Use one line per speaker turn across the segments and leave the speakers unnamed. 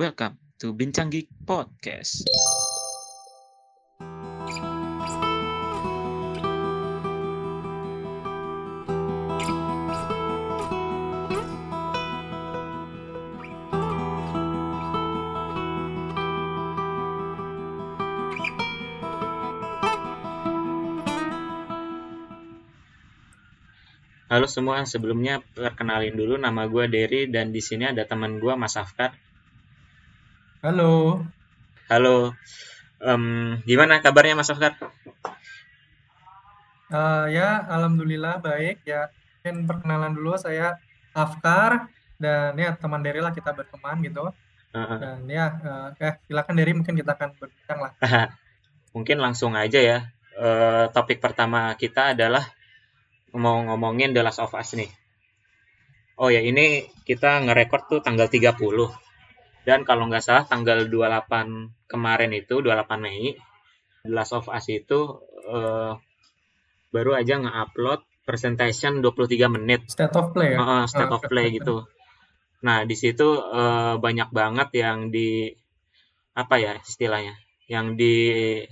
Welcome to Bincang Geek Podcast. Halo semua, sebelumnya perkenalin dulu nama gue Derry dan di sini ada teman gue Mas Afkar.
Halo,
Halo, em, gimana kabarnya Mas Afkar?
Eh, ya alhamdulillah baik ya. Mungkin perkenalan dulu saya Afkar dan ya teman Derry lah kita berteman gitu.
Heeh.
Dan ya eh, eh, silakan Derry mungkin kita akan berbincang lah.
Mungkin langsung aja ya. Eh, topik pertama kita adalah mau ngomongin The Last of Us nih. Oh ya, ini kita ngerekord tuh tanggal 30. Dan kalau nggak salah tanggal 28 kemarin itu, 28 Mei, The Last of Us itu eh, baru aja nge-upload presentation 23 menit.
State of play ya.
Heeh, state of
Oke,
play gitu. Nah, di situ eh, banyak banget yang di apa ya istilahnya? Yang di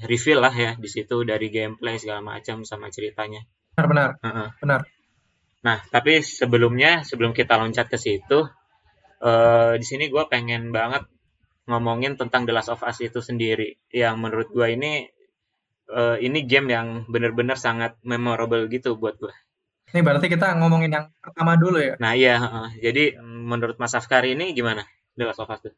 reveal lah ya di situ dari gameplay segala macam sama ceritanya.
Benar-benar,
Heeh.
benar.
Nah, tapi sebelumnya sebelum kita loncat ke situ, eh di sini gue pengen banget ngomongin tentang The Last of Us itu sendiri. Yang menurut gue ini eh, ini game yang bener-bener sangat memorable gitu buat gue.
Ini berarti kita ngomongin yang pertama dulu ya.
Nah, iya, heeh. Jadi menurut Mas Afkar ini gimana The Last of Us tuh?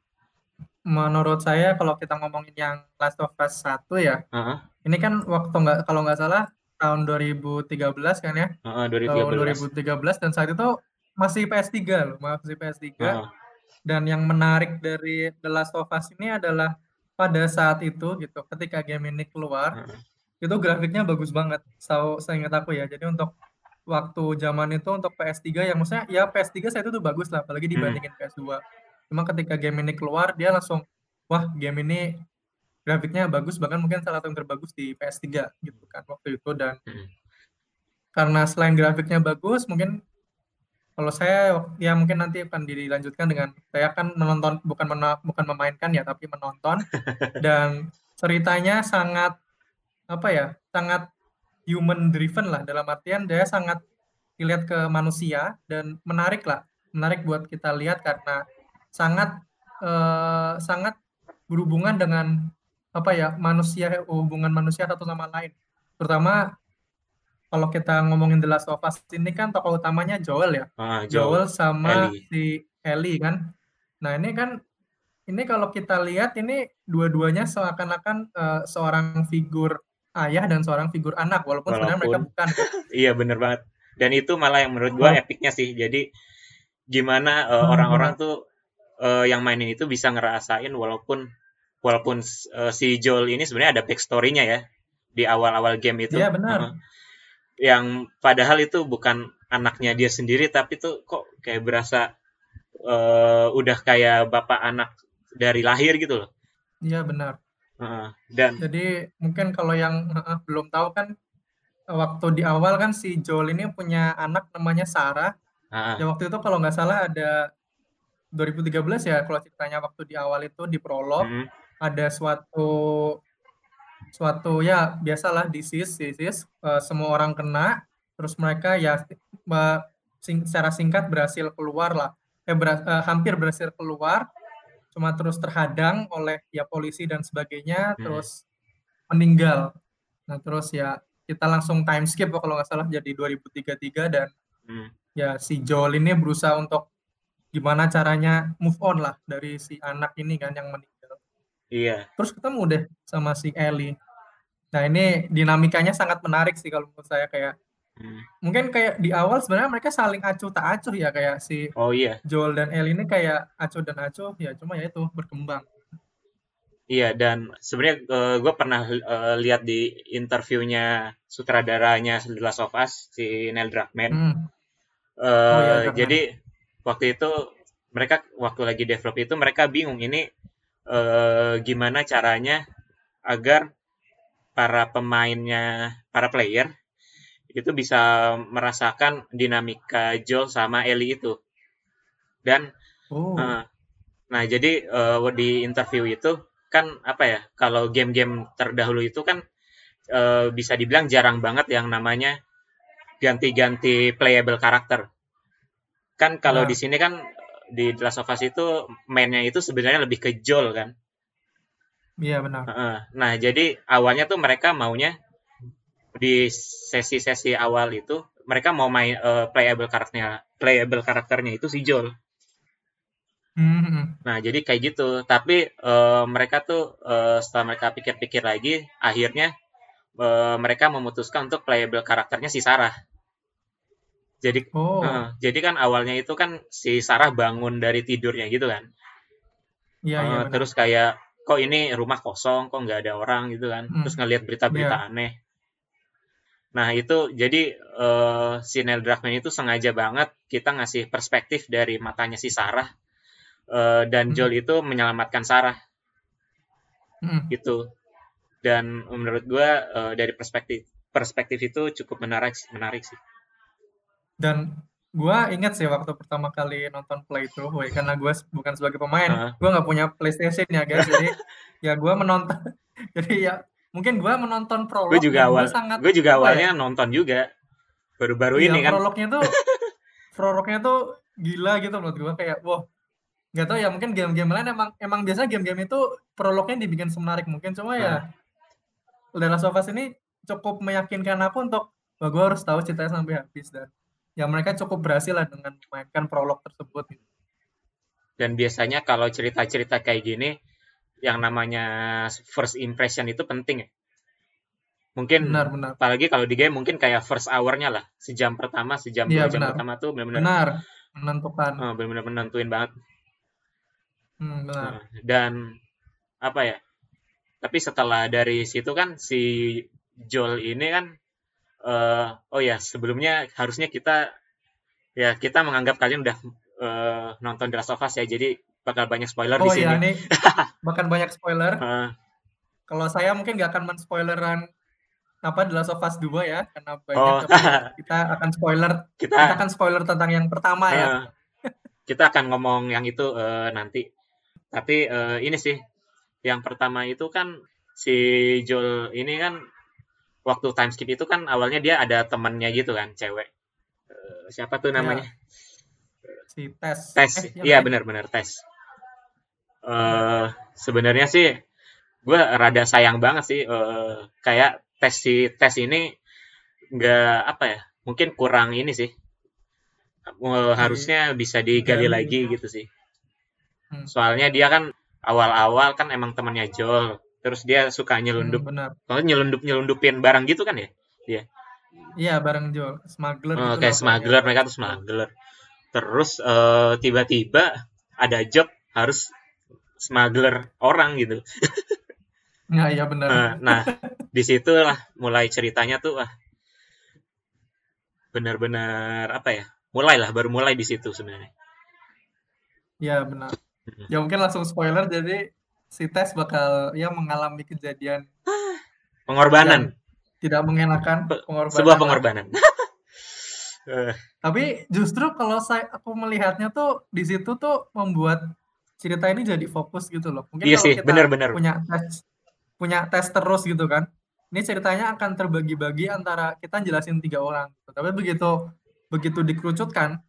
Menurut saya kalau kita ngomongin yang Last of Us 1 ya,
Heeh,
ini kan waktu nggak kalau nggak salah tahun 2013 kan ya.
heeh,
Tahun
2013.
2013 dan saat itu masih PS3 loh, masih PS3.
Heeh,
Dan yang menarik dari The Last of Us ini adalah pada saat itu gitu, ketika game ini keluar,
heeh.
itu grafiknya bagus banget. Tahu seingat aku ya. Jadi untuk waktu zaman itu untuk PS3 yang maksudnya ya PS3 saya itu tuh bagus lah, apalagi
Hmm,
dibandingin PS2. Cuma ketika game ini keluar dia langsung wah game ini grafiknya bagus bahkan mungkin salah satu yang terbagus di PS3 gitu kan waktu itu dan
heeh.
karena selain grafiknya bagus mungkin kalau saya ya mungkin nanti akan dilanjutkan dengan saya kan menonton bukan mena- bukan memainkan ya tapi menonton. Dan ceritanya sangat apa ya sangat human driven lah dalam artian dia sangat dilihat ke manusia dan menarik lah menarik buat kita lihat karena sangat eh, sangat berhubungan dengan apa ya manusia hubungan manusia satu sama lain. Terutama kalau kita ngomongin The Last of Us ini kan tokoh utamanya Joel ya
Ah, Joel,
Joel sama
Ellie.
si Ellie kan nah ini kan ini kalau kita lihat ini dua-duanya seakan-akan eh, seorang figur ayah dan seorang figur anak walaupun sebenarnya mereka
Walaupun
bukan
iya bener banget. Dan itu malah yang menurut gua
Oh,
epicnya sih. Jadi gimana eh,
hmm,
orang-orang
benar.
tuh eh, yang mainin itu bisa ngerasain walaupun walaupun eh, si Joel ini sebenarnya ada backstory-nya ya di awal-awal game itu.
Iya benar.
Yang padahal itu bukan anaknya dia sendiri tapi tuh kok kayak berasa eh, udah kayak bapak anak dari lahir gitu loh.
Iya benar.
Heeh. Dan
Jadi mungkin kalau yang eh, belum tahu kan waktu di awal kan si Joel ini punya anak namanya Sarah.
heeh.
Ya waktu itu kalau nggak salah ada 2013 ya kalau ceritanya waktu di awal itu di prolog
Mm-mm.
ada suatu suatu ya biasalah disease disease eh, semua orang kena terus mereka ya sing- secara singkat berhasil keluar lah eh, beras- eh, hampir berhasil keluar cuma terus terhadang oleh ya polisi dan sebagainya
Mm-mm.
terus meninggal nah terus ya kita langsung time skip kalau nggak salah jadi 2033 dan
Mm.
ya si Joel ini berusaha untuk gimana caranya move on lah dari si anak ini kan yang meninggal
Iya.
terus ketemu deh sama si Ellie Nah, ini dinamikanya sangat menarik sih kalau menurut saya kayak
Mm.
mungkin kayak di awal sebenarnya mereka saling acuh tak acuh ya kayak si
Oh iya.
Joel dan Ellie ini kayak acuh dan acuh ya cuma ya itu berkembang.
Iya, dan sebenarnya gue pernah eh, lihat di interviewnya sutradaranya The Last of Us, si Neil Druckmann.
Hmm.
Eh,
Oh ya Druckmann.
jadi waktu itu mereka waktu lagi develop itu mereka bingung ini eh, gimana caranya agar para pemainnya, para player itu bisa merasakan dinamika Joel sama Ellie itu. Dan
Oh.
eh, Nah, jadi uh, di interview itu kan apa ya? Kalau game-game terdahulu itu kan uh, bisa dibilang jarang banget yang namanya ganti-ganti playable karakter. Kan kalau nah. di sini kan di The Last of Us itu mainnya itu sebenarnya lebih ke Joel kan.
Iya benar.
Nah, jadi awalnya tuh mereka maunya di sesi-sesi awal itu mereka mau main uh, playable karakternya playable karakternya itu si Joel.
Mm-hmm.
Nah, jadi kayak gitu. Tapi uh, mereka tuh uh, setelah mereka pikir-pikir lagi, akhirnya uh, mereka memutuskan untuk playable karakternya si Sarah. Jadi, oh. uh, jadi kan awalnya itu kan si Sarah bangun dari tidurnya gitu kan.
Iya, uh, iya.
Terus kayak kok ini rumah kosong, kok nggak ada orang gitu kan. Mm. Terus ngelihat berita-berita yeah. aneh. Nah itu jadi uh, si Neil Druckmann itu sengaja banget kita ngasih perspektif dari matanya si Sarah uh, dan hmm. Joel itu menyelamatkan Sarah hmm. gitu dan menurut gue uh, dari perspektif perspektif itu cukup menarik menarik sih
dan gue ingat sih waktu pertama kali nonton play itu woy, karena gue bukan sebagai pemain uh. gue nggak punya PlayStation ya guys. Jadi ya gue menonton jadi ya mungkin gue menonton prolog
gue juga awal gue juga awalnya ya? nonton juga. Baru-baru iya, ini kan.
prolognya tuh prolognya tuh gila gitu menurut gue kayak wah nggak tahu ya mungkin game-game lain emang emang biasa game-game itu prolognya dibikin semenarik mungkin. Cuma ya The Last of Us ini cukup meyakinkan aku untuk bahwa gue harus tahu ceritanya sampai habis dan ya mereka cukup berhasil lah dengan memainkan prolog tersebut gitu.
dan biasanya kalau cerita-cerita kayak gini yang namanya first impression itu penting ya mungkin
benar, benar.
apalagi kalau di game mungkin kayak first hour-nya lah sejam pertama sejam ya, dua jam pertama tuh
benar-benar menentukan
oh, benar-benar menentuin banget
Hmm, benar.
Nah, dan apa ya? Tapi setelah dari situ kan si Joel ini kan uh, oh ya sebelumnya harusnya kita ya kita menganggap kalian udah uh, nonton The Last of Us ya jadi bakal banyak spoiler
oh,
di
iya,
sini.
nih bakal banyak spoiler.
Uh,
Kalau saya mungkin nggak akan menspoileran apa The Last of Us 2 ya karena banyak
oh.
kita akan spoiler
kita,
kita akan spoiler tentang yang pertama uh, ya.
kita akan ngomong yang itu uh, nanti. Tapi uh, ini sih yang pertama itu kan si Joel ini kan waktu time skip itu kan awalnya dia ada temannya gitu kan, cewek. Uh, siapa tuh namanya?
Ya. Si Tes.
Tes. Eh, iya benar-benar Tes. Uh, sebenarnya sih gue rada sayang banget sih uh, kayak tes si tes ini nggak apa ya mungkin kurang ini sih uh, harusnya bisa digali lagi gitu sih Hmm. Soalnya dia kan awal-awal kan emang temannya Joel. Terus dia suka nyelundup. Hmm, benar. nyelundup nyelundupin barang gitu kan ya? Iya.
Iya, barang Joel, smuggler
oh, gitu. Kayak smuggler, mereka tuh smuggler. Terus uh, tiba-tiba ada job harus smuggler orang gitu.
Nah, iya benar.
Nah, nah di situlah mulai ceritanya tuh ah benar-benar apa ya? Mulailah baru mulai di situ sebenarnya.
Iya benar. Ya mungkin langsung spoiler jadi si Tes bakal ya mengalami kejadian
pengorbanan.
Tidak mengenakan pengorbanan.
Sebuah pengorbanan.
Tapi justru kalau saya aku melihatnya tuh di situ tuh membuat cerita ini jadi fokus gitu loh.
Mungkin iya kalau sih, kita bener, bener.
punya tes punya tes terus gitu kan. Ini ceritanya akan terbagi-bagi antara kita jelasin tiga orang. Tapi begitu begitu dikerucutkan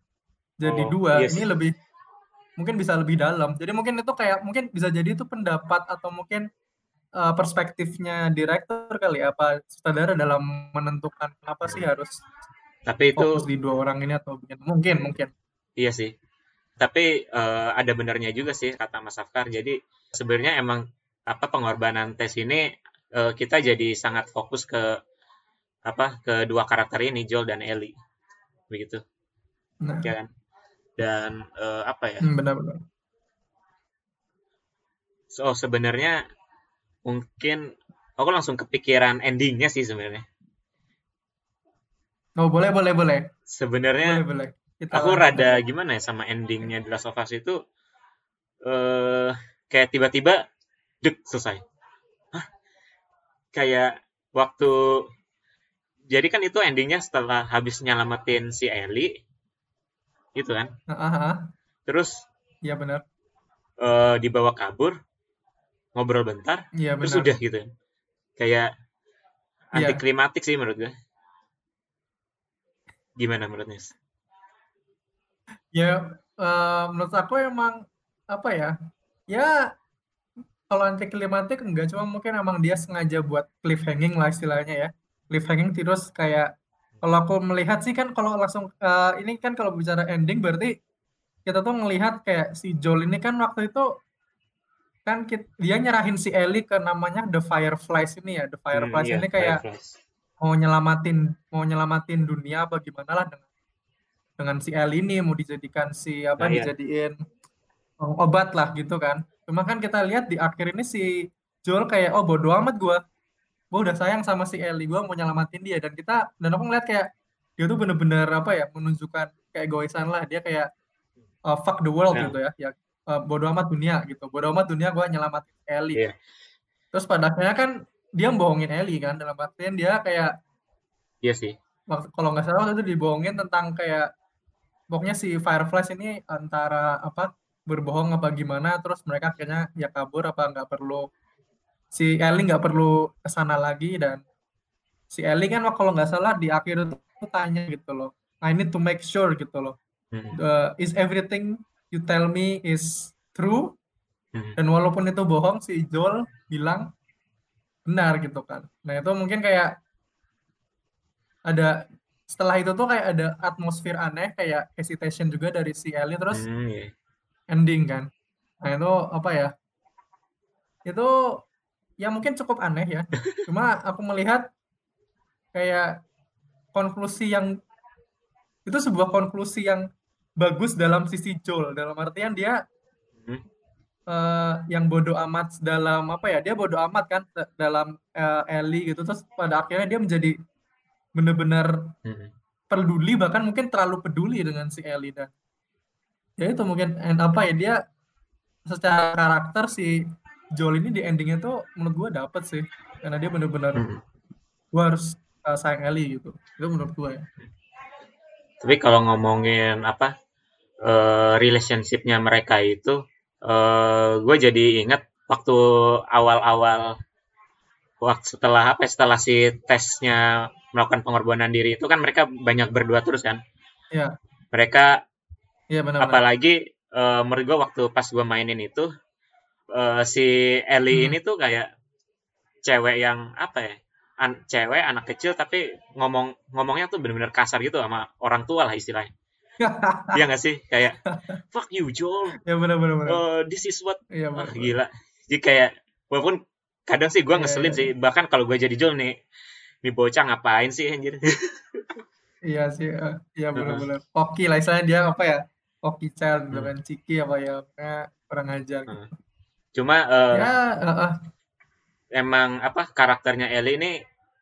jadi oh, dua. Iya ini lebih mungkin bisa lebih dalam. Jadi mungkin itu kayak mungkin bisa jadi itu pendapat atau mungkin uh, perspektifnya direktur kali ya, apa saudara dalam menentukan kenapa sih harus
tapi itu
fokus di dua orang ini atau mungkin mungkin mungkin.
Iya sih. Tapi uh, ada benarnya juga sih kata Mas Afkar jadi sebenarnya emang apa pengorbanan tes ini uh, kita jadi sangat fokus ke apa kedua karakter ini Joel dan Ellie. Begitu. Nah. ya kan dan uh, apa ya?
Hmm, benar-benar.
So sebenarnya mungkin aku langsung kepikiran endingnya sih sebenarnya.
Oh boleh boleh boleh.
Sebenarnya boleh, boleh. aku rada gimana ya sama endingnya The Last of Us itu uh, kayak tiba-tiba dek selesai. Hah? Kayak waktu jadi kan itu endingnya setelah habis nyelamatin si Ellie gitu kan
uh-huh.
terus
ya benar
eh, dibawa kabur ngobrol bentar
Iya
terus udah gitu kayak
Iya.
anti klimatik sih menurut gue gimana menurut Nis?
Ya eh, menurut aku emang apa ya? Ya kalau anti klimatik enggak cuma mungkin emang dia sengaja buat cliffhanging lah istilahnya ya. Cliffhanging terus kayak kalau aku melihat sih kan kalau langsung eh, ini kan kalau bicara ending berarti kita tuh melihat kayak si Joel ini kan waktu itu kan kit- dia nyerahin si Ellie ke namanya The Fireflies ini ya. The
Hmm,
Fireflies
iya,
ini kayak
Fireflies.
mau nyelamatin mau nyelamatin dunia apa gimana lah dengan dengan si Ellie ini mau dijadikan si apa
Nah,
dijadiin oh, obat lah gitu kan. Cuma kan kita lihat di akhir ini si Joel kayak oh bodo amat gua. Gua udah sayang sama si Ellie, gua mau nyelamatin dia dan kita dan aku ngeliat kayak dia tuh bener-bener apa ya menunjukkan kayak egoisan lah dia kayak uh, fuck the world
Nah.
gitu ya. Ya uh, bodo amat dunia gitu. Bodo amat dunia gua nyelamatin Ellie.
Iya.
Terus pada akhirnya kan dia bohongin Ellie kan dalam artian dia kayak
Iya sih.
waktu kalau nggak salah waktu itu dibohongin tentang kayak pokoknya si Fireflies ini antara apa berbohong apa gimana terus mereka akhirnya ya kabur apa nggak perlu si Ellie nggak perlu ke sana lagi dan si Ellie kan kalau nggak salah di akhir itu tanya gitu loh I need to make sure gitu loh.
Hmm,
Uh, is everything you tell me is true?
Hmm.
dan walaupun itu bohong si Joel bilang benar gitu kan. Nah itu mungkin kayak ada setelah itu tuh kayak ada atmosfer aneh kayak hesitation juga dari si Ellie terus
Hmm, iya.
ending kan. Nah itu apa ya? Itu ya mungkin cukup aneh ya cuma aku melihat kayak konklusi yang itu sebuah konklusi yang bagus dalam sisi Joel dalam artian dia
Hmm.
eh, yang bodoh amat dalam apa ya dia bodoh amat kan da- dalam eh, Ellie gitu terus pada akhirnya dia menjadi benar-benar
Hmm.
peduli bahkan mungkin terlalu peduli dengan si Ellie dan ya itu mungkin and apa ya dia secara karakter si Joel ini di endingnya tuh menurut gue dapet sih karena dia benar-benar
Hmm.
gue harus uh, sayang Ellie gitu itu menurut gue ya
Tapi kalau ngomongin apa eh, relationshipnya mereka itu, eh gue jadi ingat waktu awal-awal waktu setelah apa ya, setelah si tesnya melakukan pengorbanan diri itu kan mereka banyak berdua terus kan.
Iya.
Mereka
iya benar-benar
apalagi eh menurut gue waktu pas gue mainin itu eh, si Ellie
Hmm.
ini tuh kayak cewek yang apa ya? An- cewek anak kecil tapi ngomong ngomongnya tuh bener-bener kasar gitu sama orang tua lah istilahnya. Iya nggak sih? Kayak fuck you Joel.
Ya benar-benar benar.
Eh, this is what
iya
Wah,
benar
gila. Jadi kayak walaupun kadang sih gue
Iya,
ngeselin
iya,
sih bahkan kalau gue jadi Joel nih nih bocah ngapain sih anjir?
Iya sih eh, iya benar-benar Oki lah istilahnya dia apa ya? Oki child
Hmm.
kan Ciki apa ya kurang ajar gitu.
Hmm. Cuma eh,
ya eh, eh,
emang apa karakternya Ellie ini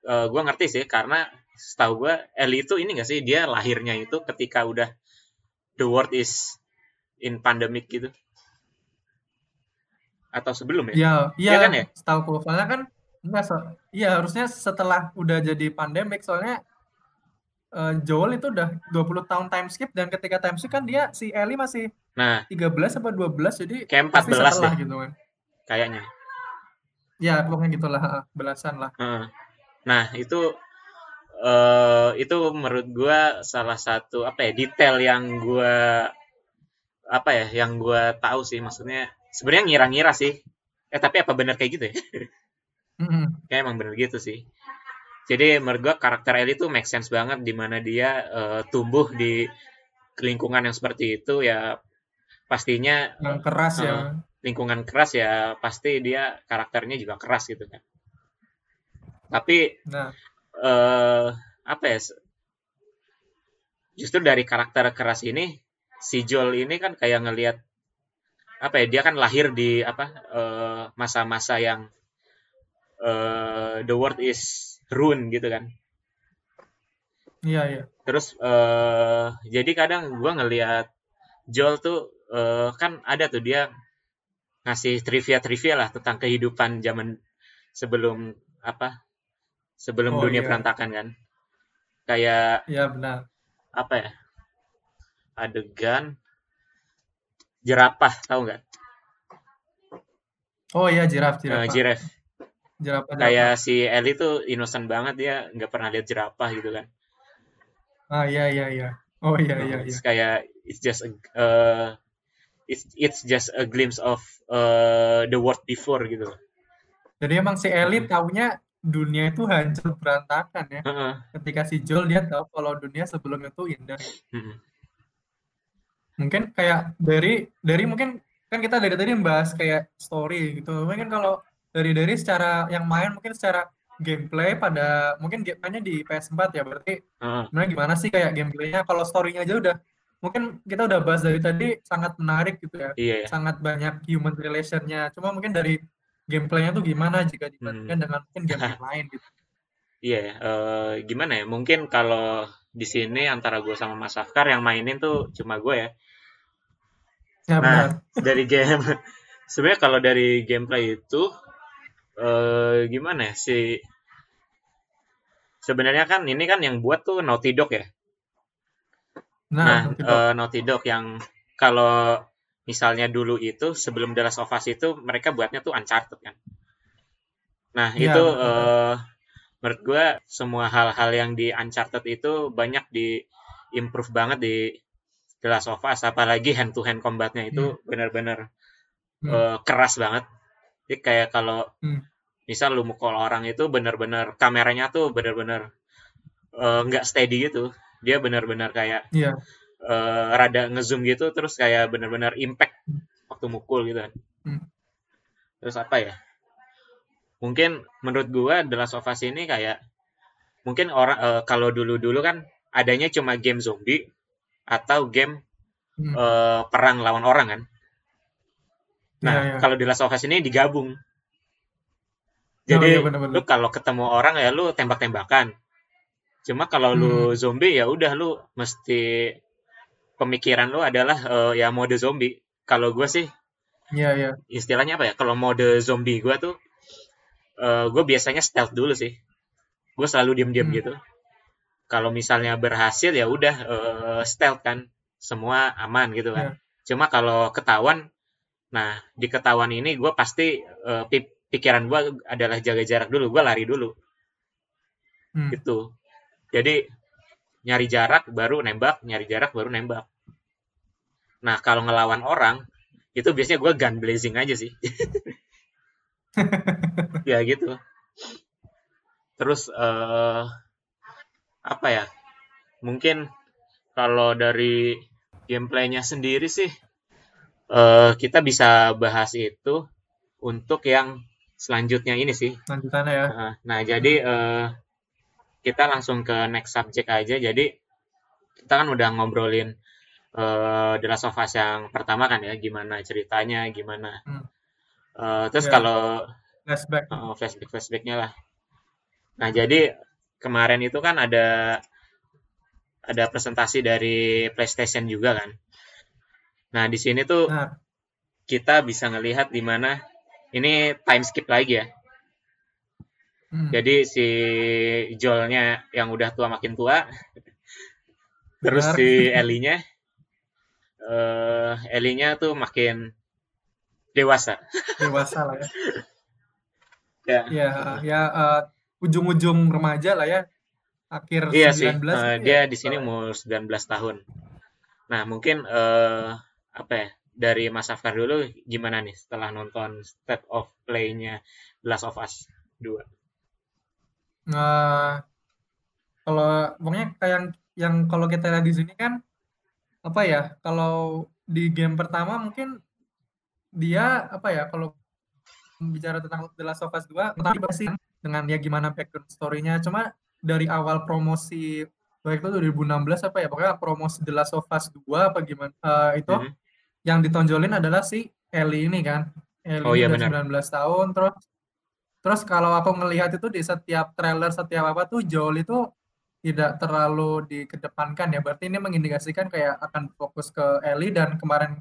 eh, gue ngerti sih karena setahu gue Ellie itu ini gak sih dia lahirnya itu ketika udah the world is in pandemic gitu atau sebelum ya?
Iya, iya,
Iya kan ya?
setahu ku. Soalnya kan enggak so, iya harusnya setelah udah jadi pandemik soalnya eh, Joel itu udah 20 tahun time skip dan ketika time skip kan dia si Ellie masih
Nah
13 apa 12 jadi
kayak
pasti
14
setelah
deh
gitu kan.
kayaknya.
Ya, pokoknya gitulah, belasan lah.
Nah itu eh itu menurut gue salah satu apa ya detail yang gue apa ya yang gue tahu sih maksudnya sebenarnya ngira-ngira sih. Eh tapi apa benar kayak gitu ya?
Mm-mm.
Kayak emang bener gitu sih. Jadi menurut gue karakter Ellie tuh make sense banget di mana dia eh, tumbuh di lingkungan yang seperti itu ya pastinya
Yang keras ya.
Heeh. lingkungan keras ya pasti dia karakternya juga keras gitu kan. Tapi
Nah,
eh apa ya? Justru dari karakter keras ini si Joel ini kan kayak ngelihat apa ya? Dia kan lahir di apa eh, masa-masa yang eh, the world is ruined gitu kan.
iya iya.
Terus eh jadi kadang gua ngelihat Joel tuh eh, kan ada tuh dia ngasih trivia-trivia lah tentang kehidupan zaman sebelum apa? Sebelum
Oh,
dunia
iya.
berantakan kan. Kayak
Iya benar.
apa ya? Adegan jerapah, tahu nggak?
Oh iya, Giraffe,
Nah,
Giraffe.
Giraffe.
Jerapah,
Kayak si Ellie tuh innocent banget dia nggak pernah lihat jerapah gitu kan.
Ah, iya, iya, iya. Oh iya, iya, iya.
kayak it's just a, uh, it's it's just a glimpse of uh, the world before gitu.
Jadi emang si Ellie
Mm.
taunya dunia itu hancur berantakan ya.
Heeh.
Ketika si Joel dia tahu kalau dunia sebelum itu indah.
Mm-mm.
Mungkin kayak dari dari mungkin kan kita dari tadi membahas kayak story gitu. Mungkin kalau dari dari secara yang main mungkin secara gameplay pada mungkin gamenya di PS4 ya berarti
Heeh.
sebenarnya gimana sih kayak gameplaynya kalau storynya aja udah mungkin kita udah bahas dari tadi sangat menarik gitu ya
Iya ya.
sangat banyak human relationnya cuma mungkin dari gameplaynya tuh gimana jika
Hmm.
dibandingkan dengan mungkin game yang lain gitu
Iya ya. Eh, gimana ya? Mungkin kalau di sini antara gue sama Mas Afkar yang mainin tuh cuma gue ya.
ya
Nah,
benar
dari game sebenarnya kalau dari gameplay itu eh gimana ya si sebenarnya kan ini kan yang buat tuh Naughty Dog ya.
nah
Nah,
Naughty Dog.
eh, Naughty Dog yang kalau misalnya dulu itu sebelum The Last of Us itu mereka buatnya tuh Uncharted kan. Nah,
Iya,
itu
betul.
eh menurut gua semua hal-hal yang di Uncharted itu banyak di improve banget di The Last of Us apalagi hand to hand combatnya itu benar-benar
Hmm.
eh, keras banget. Jadi kayak kalau
Hmm.
misal lu mukul orang itu benar-benar kameranya tuh benar-benar eh, nggak steady gitu. Dia benar-benar kayak
Iya.
eh, rada ngezoom gitu terus kayak benar-benar impact waktu mukul gitu kan.
Hmm.
Terus apa ya? Mungkin menurut gua The Last of Us ini kayak mungkin orang eh, kalau dulu-dulu kan adanya cuma game zombie atau game
Hmm.
eh, perang lawan orang kan. Nah,
Iya, iya.
kalau The Last of Us ini digabung.
Oh,
Jadi
iya, bener-bener.
lu kalau ketemu orang ya lu tembak-tembakan. Cuma kalau lu
Hmm.
zombie ya udah lu mesti pemikiran lu adalah eh, ya mode zombie. Kalau gue sih
Iya, iya.
istilahnya apa ya? Kalau mode zombie gue tuh eh gue biasanya stealth dulu sih. Gue selalu diem-diem
Hmm.
gitu. Kalau misalnya berhasil ya udah eh, stealth kan, semua aman gitu kan.
Iya.
Cuma kalau ketahuan, nah di ketahuan ini gue pasti pi- pikiran gue adalah jaga jarak dulu, gue lari dulu
Hmm.
gitu. Jadi nyari jarak baru nembak, nyari jarak baru nembak. Nah kalau ngelawan orang itu biasanya gue gun blazing aja sih. ya gitu. Terus eh apa ya? Mungkin kalau dari gameplaynya sendiri sih eh kita bisa bahas itu untuk yang selanjutnya ini sih.
Lanjutannya ya.
Nah, Nah, jadi eh, kita langsung ke next subject aja. Jadi kita kan udah ngobrolin eh The Last of Us yang pertama kan ya, gimana ceritanya, gimana.
Hmm.
Eh, terus
Ya.
kalau
Flashback.
uh, flashback flashbacknya lah. Nah jadi kemarin itu kan ada ada presentasi dari PlayStation juga kan. Nah di sini tuh
Nah,
kita bisa ngelihat di mana ini time skip lagi ya.
hmm.
Jadi si Joelnya yang udah tua makin tua, terus
Benar.
si Ellie-nya, eh Ellie-nya tuh makin dewasa.
dewasa lah ya.
Ya,
Ya, ya eh, ujung-ujung remaja lah ya. Akhir
iya sih.
19
eh,
itu
dia
ya.
di sini umur 19 tahun. Nah mungkin eh apa ya? Dari Mas Afkar dulu gimana nih setelah nonton State of Play-nya Last of Us 2?
Nah, kalau pokoknya kayak yang, yang kalau kita lihat di sini kan apa ya? Kalau di game pertama mungkin dia apa ya? Kalau bicara tentang The Last of Us 2, pertama pasti dengan ya gimana background story-nya. Cuma dari awal promosi baik itu 2016 apa ya? Pokoknya promosi The Last of Us 2 apa gimana? eh, itu
Mhm.
Yang ditonjolin adalah si Ellie ini kan. Ellie
Oh, iya,
udah
benar.
19 tahun terus terus kalau aku ngelihat itu di setiap trailer setiap apa tuh Joel itu tidak terlalu dikedepankan ya. Berarti ini mengindikasikan kayak akan fokus ke Ellie dan kemarin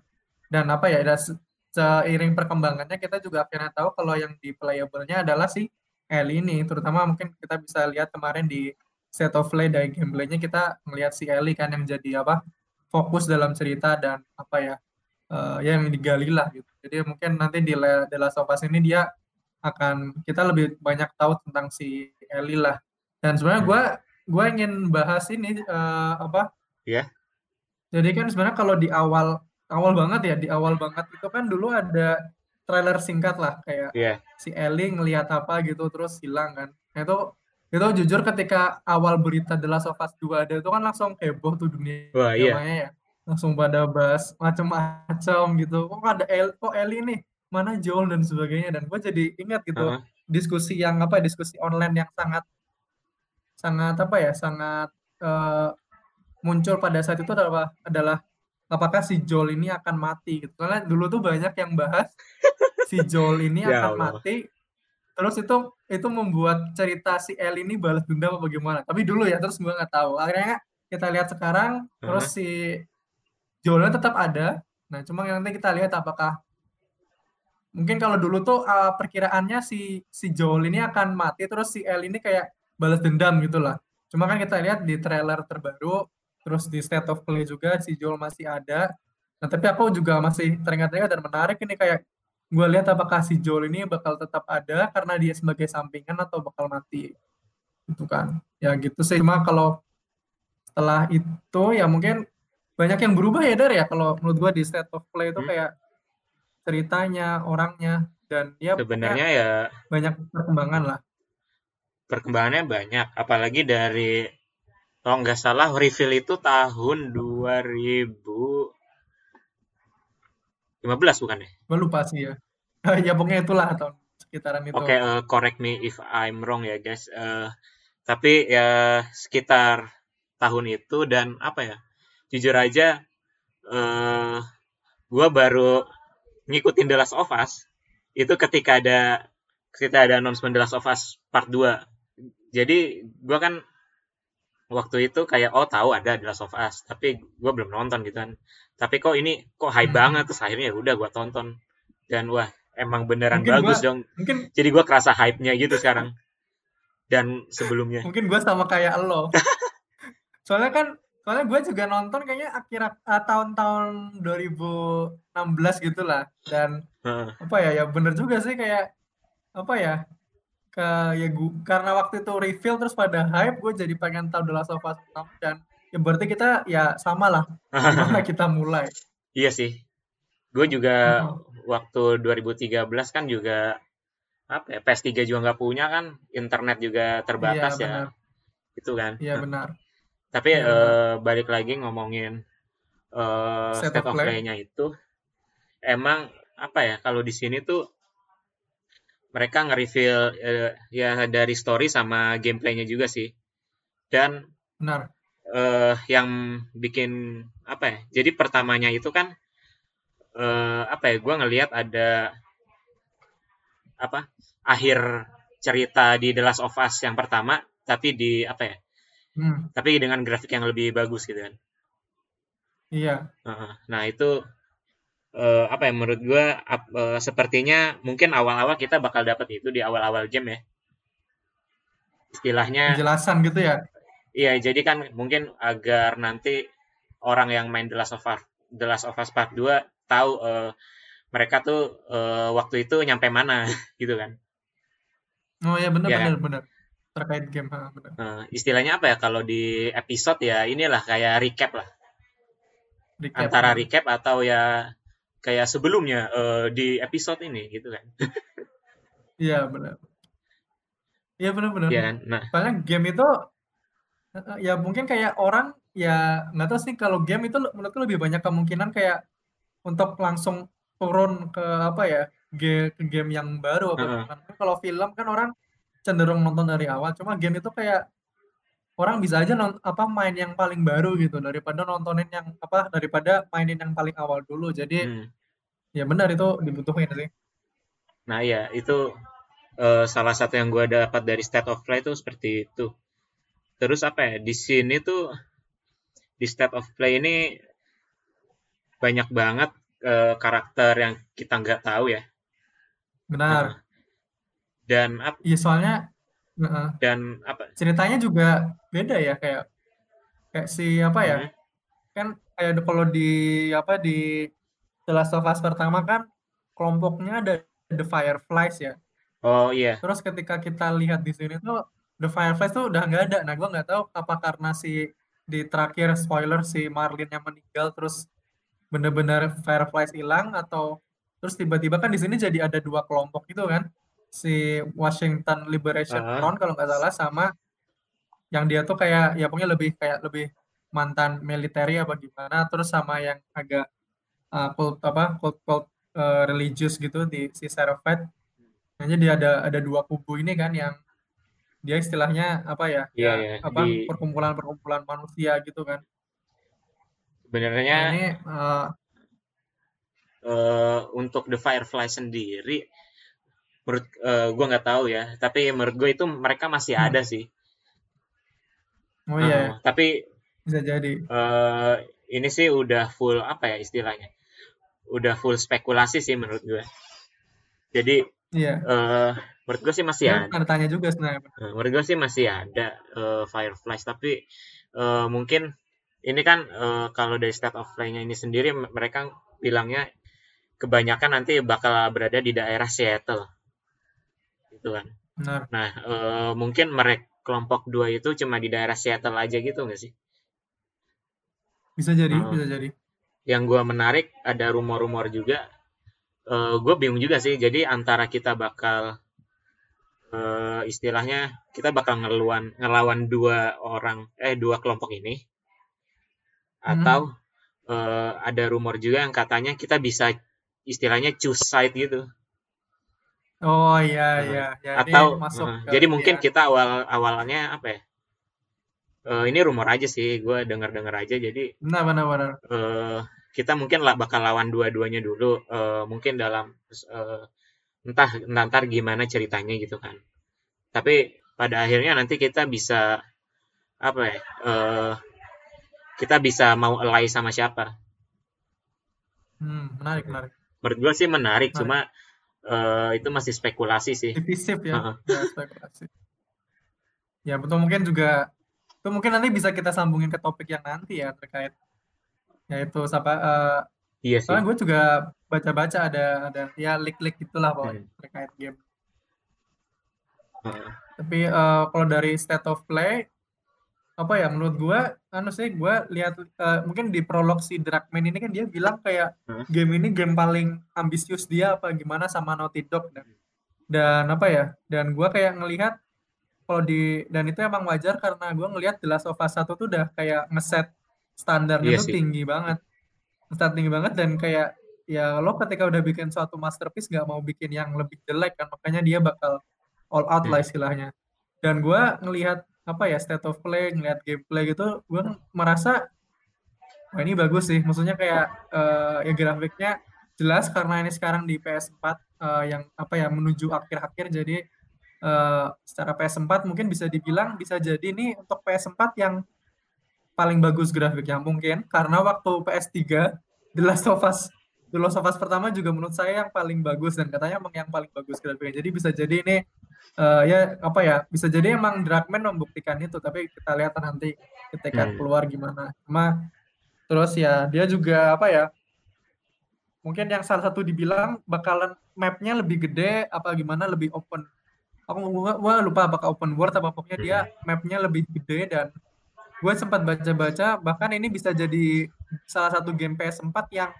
dan apa ya dan se- seiring perkembangannya kita juga akhirnya tahu kalau yang di playable-nya adalah si Ellie ini. Terutama mungkin kita bisa lihat kemarin di set of play dari gameplaynya kita ngelihat si Ellie kan yang jadi apa fokus dalam cerita dan apa ya eh, yang digali lah gitu. Jadi mungkin nanti di The Last of Us ini dia akan kita lebih banyak tahu tentang si Ellie lah. Dan sebenarnya gue hmm. gue ingin bahas ini uh, apa?
Iya. Yeah.
Jadi kan sebenarnya kalau di awal awal banget ya di awal banget itu kan dulu ada trailer singkat lah kayak
yeah.
si Ellie ngelihat apa gitu terus hilang kan. Nah, itu itu jujur ketika awal berita The Last of Us 2 ada itu kan langsung heboh tuh dunia
Wah, iya.
ya langsung pada bahas macam-macam gitu. Kok ada El kok Ellie nih? Mana Joel dan sebagainya. Dan gue jadi ingat gitu uh -huh. diskusi yang apa diskusi online yang sangat sangat apa ya sangat uh, muncul pada saat itu adalah adalah apakah si Joel ini akan mati gitu. Karena dulu tuh banyak yang bahas si Joel ini ya akan mati. Terus itu itu membuat cerita si El ini balas dendam apa gimana tapi dulu ya terus gue nggak tahu. Akhirnya kita lihat sekarang uh-huh. terus si Joelnya tetap ada. Nah cuma nanti kita lihat apakah mungkin kalau dulu tuh uh, perkiraannya si si Joel ini akan mati terus si El ini kayak balas dendam gitulah cuma kan kita lihat di trailer terbaru terus di state of play juga si Joel masih ada. Nah tapi aku juga masih teringat-ingat dan menarik ini kayak gue lihat apakah si Joel ini bakal tetap ada karena dia sebagai sampingan atau bakal mati. Itu kan. Ya gitu sih. Cuma kalau setelah itu ya mungkin banyak yang berubah ya dar ya kalau menurut gue di state of play itu hmm. kayak ceritanya orangnya dan ya
sebenarnya ya
banyak perkembangan lah
perkembangannya banyak apalagi dari kalau nggak salah reveal itu tahun 2000 15 bukan ya?
Gue lupa sih ya. ya pokoknya itulah atau sekitaran itu.
Oke, okay, uh, eh, correct me if I'm wrong ya guys. Uh, tapi ya sekitar tahun itu dan apa ya? Jujur aja, uh, eh, gue baru ngikutin The Last of Us itu ketika ada ketika ada announcement The Last of Us Part 2. Jadi gue kan waktu itu kayak oh tahu ada The Last of Us, tapi gue belum nonton gitu kan. Tapi kok ini kok high hmm. banget terus akhirnya ya udah gue tonton. Dan wah emang beneran mungkin bagus gua, dong. mungkin jadi gue kerasa hype-nya gitu sekarang. Dan sebelumnya.
Mungkin gue sama kayak lo. Soalnya kan soalnya gue juga nonton kayaknya akhir uh, tahun-tahun 2016 gitu lah. Dan uh. apa ya ya bener juga sih kayak apa ya ke ya gua, karena waktu itu reveal terus pada hype gue jadi pengen tahu The Last of Us dan ya berarti kita ya sama lah. Gimana kita mulai?
Iya sih. Gue juga uh-huh. waktu 2013 kan juga apa ya PS3 juga nggak punya kan internet juga terbatas iya, ya. benar. itu kan.
Iya benar
tapi iya, uh, balik lagi ngomongin uh, state, state of play-nya itu emang apa ya kalau di sini tuh mereka nge-reveal uh, ya dari story sama gameplaynya juga sih dan
benar
uh, yang bikin apa ya? Jadi pertamanya itu kan uh, apa ya? Gue ngelihat ada apa? Akhir cerita di The Last of Us yang pertama, tapi di apa ya? Hmm. Tapi dengan grafik yang lebih bagus gitu kan?
Iya.
Uh, nah itu uh, apa ya? Menurut gue uh, sepertinya mungkin awal-awal kita bakal dapat itu di awal-awal game ya. Istilahnya.
Penjelasan gitu ya?
Iya, jadi kan mungkin agar nanti orang yang main The Last of Us, The Last of Us Part 2 tahu uh, mereka tuh uh, waktu itu nyampe mana gitu kan.
Oh ya benar ya, benar kan? benar. Terkait game benar.
Uh, istilahnya apa ya kalau di episode ya inilah kayak recap lah. Recap, Antara recap atau ya kayak sebelumnya uh, di episode ini gitu kan.
Iya benar. Iya benar-benar.
Iya kan? Nah,
soalnya game itu ya mungkin kayak orang ya nggak tahu sih kalau game itu menurutku lebih banyak kemungkinan kayak untuk langsung turun ke apa ya ke game yang baru apa uh -huh. kalau film kan orang cenderung nonton dari awal. Cuma game itu kayak orang bisa aja non, apa main yang paling baru gitu daripada nontonin yang apa daripada mainin yang paling awal dulu. Jadi hmm. ya benar itu dibutuhin sih.
Nah ya itu uh, salah satu yang gue dapat dari state of play itu seperti itu. Terus apa ya di sini tuh di state of play ini banyak banget uh, karakter yang kita nggak tahu ya.
Benar. Uh,
dan apa
iya soalnya uh,
dan apa
ceritanya juga beda ya kayak kayak si apa ya hmm. kan kayak kalau di apa di The Last of Us pertama kan kelompoknya ada The Fireflies ya.
Oh iya.
Terus ketika kita lihat di sini tuh The Fireflies tuh udah nggak ada. Nah, gua nggak tahu apa karena si di terakhir spoiler si Marlin yang meninggal terus bener-bener Fireflies hilang atau terus tiba-tiba kan di sini jadi ada dua kelompok gitu kan si Washington Liberation
Ah.
Front kalau nggak salah sama yang dia tuh kayak ya pokoknya lebih kayak lebih mantan military apa gimana terus sama yang agak uh, cult apa cult cult uh, religious gitu di si Seraphet Nah, jadi ada ada dua kubu ini kan yang dia istilahnya apa ya
Iya,
ya
iya.
apa
Di-
perkumpulan-perkumpulan manusia gitu kan
Sebenarnya
Nah, ini uh,
eh, untuk The Firefly sendiri, menurut eh, gue nggak tahu ya. Tapi menurut gue itu mereka masih
Hmm.
ada sih.
oh iya
Eh, tapi
bisa jadi
eh, ini sih udah full apa ya istilahnya? Udah full spekulasi sih menurut gue. Jadi
iya
eh, menurut gue sih masih
ya
ada.
tanya juga sebenarnya
Eh, menurut gue sih masih ada eh, Fireflies tapi eh, mungkin ini kan eh, kalau dari state of play-nya ini sendiri mereka bilangnya kebanyakan nanti bakal berada di daerah Seattle gitu kan.
Benar.
Nah eh, mungkin mereka kelompok dua itu cuma di daerah Seattle aja gitu nggak sih?
Bisa jadi
Oh.
bisa jadi.
yang gua menarik ada rumor-rumor juga. Eh gue bingung juga sih. Jadi antara kita bakal eh, istilahnya kita bakal ngelawan ngelawan dua orang eh dua kelompok ini.
Hmm.
atau eh, ada rumor juga yang katanya kita bisa istilahnya choose side gitu
oh iya
Nah,
iya. Ya ini
atau
masuk
eh,
ke
jadi mungkin
ya,
kita awal awalnya apa ya? Eh, ini rumor aja sih gue dengar dengar aja. Jadi
benar benar benar.
eh kita mungkin lah bakal lawan dua-duanya dulu. Eh mungkin dalam eh, entah ntar gimana ceritanya gitu kan. Tapi pada akhirnya nanti kita bisa apa ya eh kita bisa mau ally sama siapa.
Hmm, menarik menarik.
Menurut gue sih menarik
Menarik.
cuma eh itu masih spekulasi sih.
Ya. Ya spekulasi. Ya betul mungkin juga itu mungkin nanti bisa kita sambungin ke topik yang nanti ya terkait yaitu siapa eh,
iya sih.
soalnya gue juga baca-baca ada ada ya leak-leak gitulah pokoknya
Hmm.
terkait game.
Heeh.
tapi eh, kalau dari state of play apa ya menurut gue anu sih gue lihat eh, mungkin di prolog si Dragman ini kan dia bilang kayak
Hmm.
game ini game paling ambisius dia apa gimana sama Naughty Dog dan dan apa ya dan gue kayak ngelihat kalau di dan itu emang wajar karena gue ngelihat The Last of Us 1 tuh udah kayak ngeset standarnya
Iya
tuh
sih.
tinggi banget ngeset tinggi banget dan kayak ya lo ketika udah bikin suatu masterpiece nggak mau bikin yang lebih jelek kan makanya dia bakal all out lah
Hmm.
istilahnya dan gue ngelihat apa ya state of play ngelihat gameplay gitu gue merasa wah ini bagus sih. Maksudnya kayak eh, ya grafiknya jelas karena ini sekarang di PS4 eh, yang apa ya menuju akhir-akhir. Jadi eh, secara PS4 mungkin bisa dibilang bisa jadi ini untuk PS4 yang paling bagus grafiknya mungkin. Karena waktu PS3 The Last of Us The Last of Us pertama juga menurut saya yang paling bagus dan katanya emang yang paling bagus grafiknya. Jadi bisa jadi ini eh, ya apa ya bisa jadi emang Dragman membuktikan itu tapi kita lihat nanti ketika
Hmm.
keluar gimana cuma terus ya dia juga apa ya mungkin yang salah satu dibilang bakalan mapnya lebih gede apa gimana lebih open aku gua, lupa apakah open world apa pokoknya dia mapnya lebih gede dan gue sempat baca-baca bahkan ini bisa jadi salah satu game PS4 yang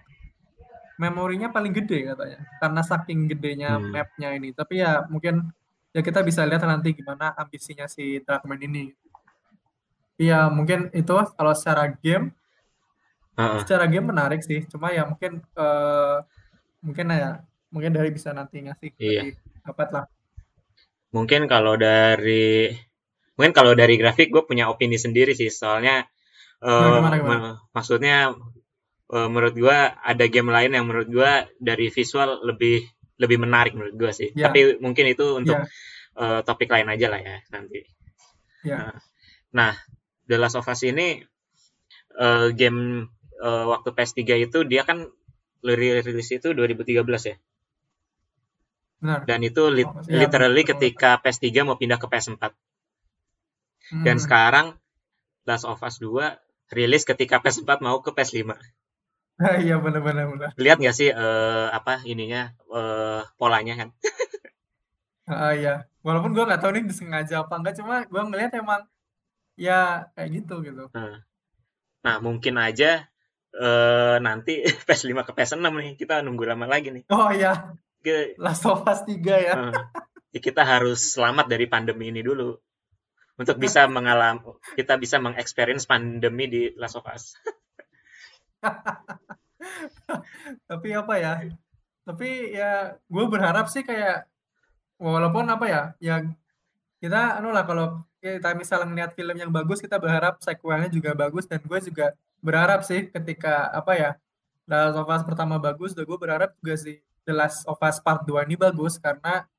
memorinya paling gede katanya karena saking gedenya
Hmm.
mapnya ini tapi ya mungkin ya kita bisa lihat nanti gimana ambisinya si Darkman ini Iya mungkin itu kalau secara game
Heeh.
secara game menarik sih cuma ya mungkin eh, mungkin ya mungkin dari bisa nanti ngasih
Iya.
dapat lah
mungkin kalau dari mungkin kalau dari grafik gue punya opini sendiri sih soalnya eh,
Nah, gimana, gimana?
maksudnya eh, menurut gue ada game lain yang menurut gue dari visual lebih lebih menarik menurut gue sih.
Ya.
tapi mungkin itu untuk
ya.
eh, topik lain aja lah ya nanti.
Ya.
Nah The Last of Us ini eh, game eh, waktu PS3 itu dia kan rilis itu 2013 ya?
Benar.
Dan itu lit-
Oh, iya,
literally
betul.
ketika PS3 mau pindah ke PS4 dan
Hmm,
sekarang Last of Us 2 rilis ketika PS4 mau ke PS5
Nah, iya benar benar benar.
Lihat nggak sih eh, apa ininya eh, polanya kan?
Ah, iya. Walaupun gue nggak tahu nih disengaja apa enggak, cuma gue ngeliat emang ya kayak gitu gitu.
Nah, nah mungkin aja eh, nanti PS5 ke PS6 nih kita nunggu lama lagi nih.
Oh iya,
Ke,
Last of Us 3 ya.
ya kita harus selamat dari pandemi ini dulu untuk bisa mengalami kita bisa mengexperience pandemi di Last of Us.
Tapi apa ya? Tapi ya gue berharap sih kayak walaupun apa ya, ya kita anu lah kalau kita misalnya ngeliat film yang bagus kita berharap sequelnya juga bagus dan gue juga berharap sih ketika apa ya The Last of Us pertama bagus, dan gue berharap juga sih The Last of Us Part 2 ini bagus karena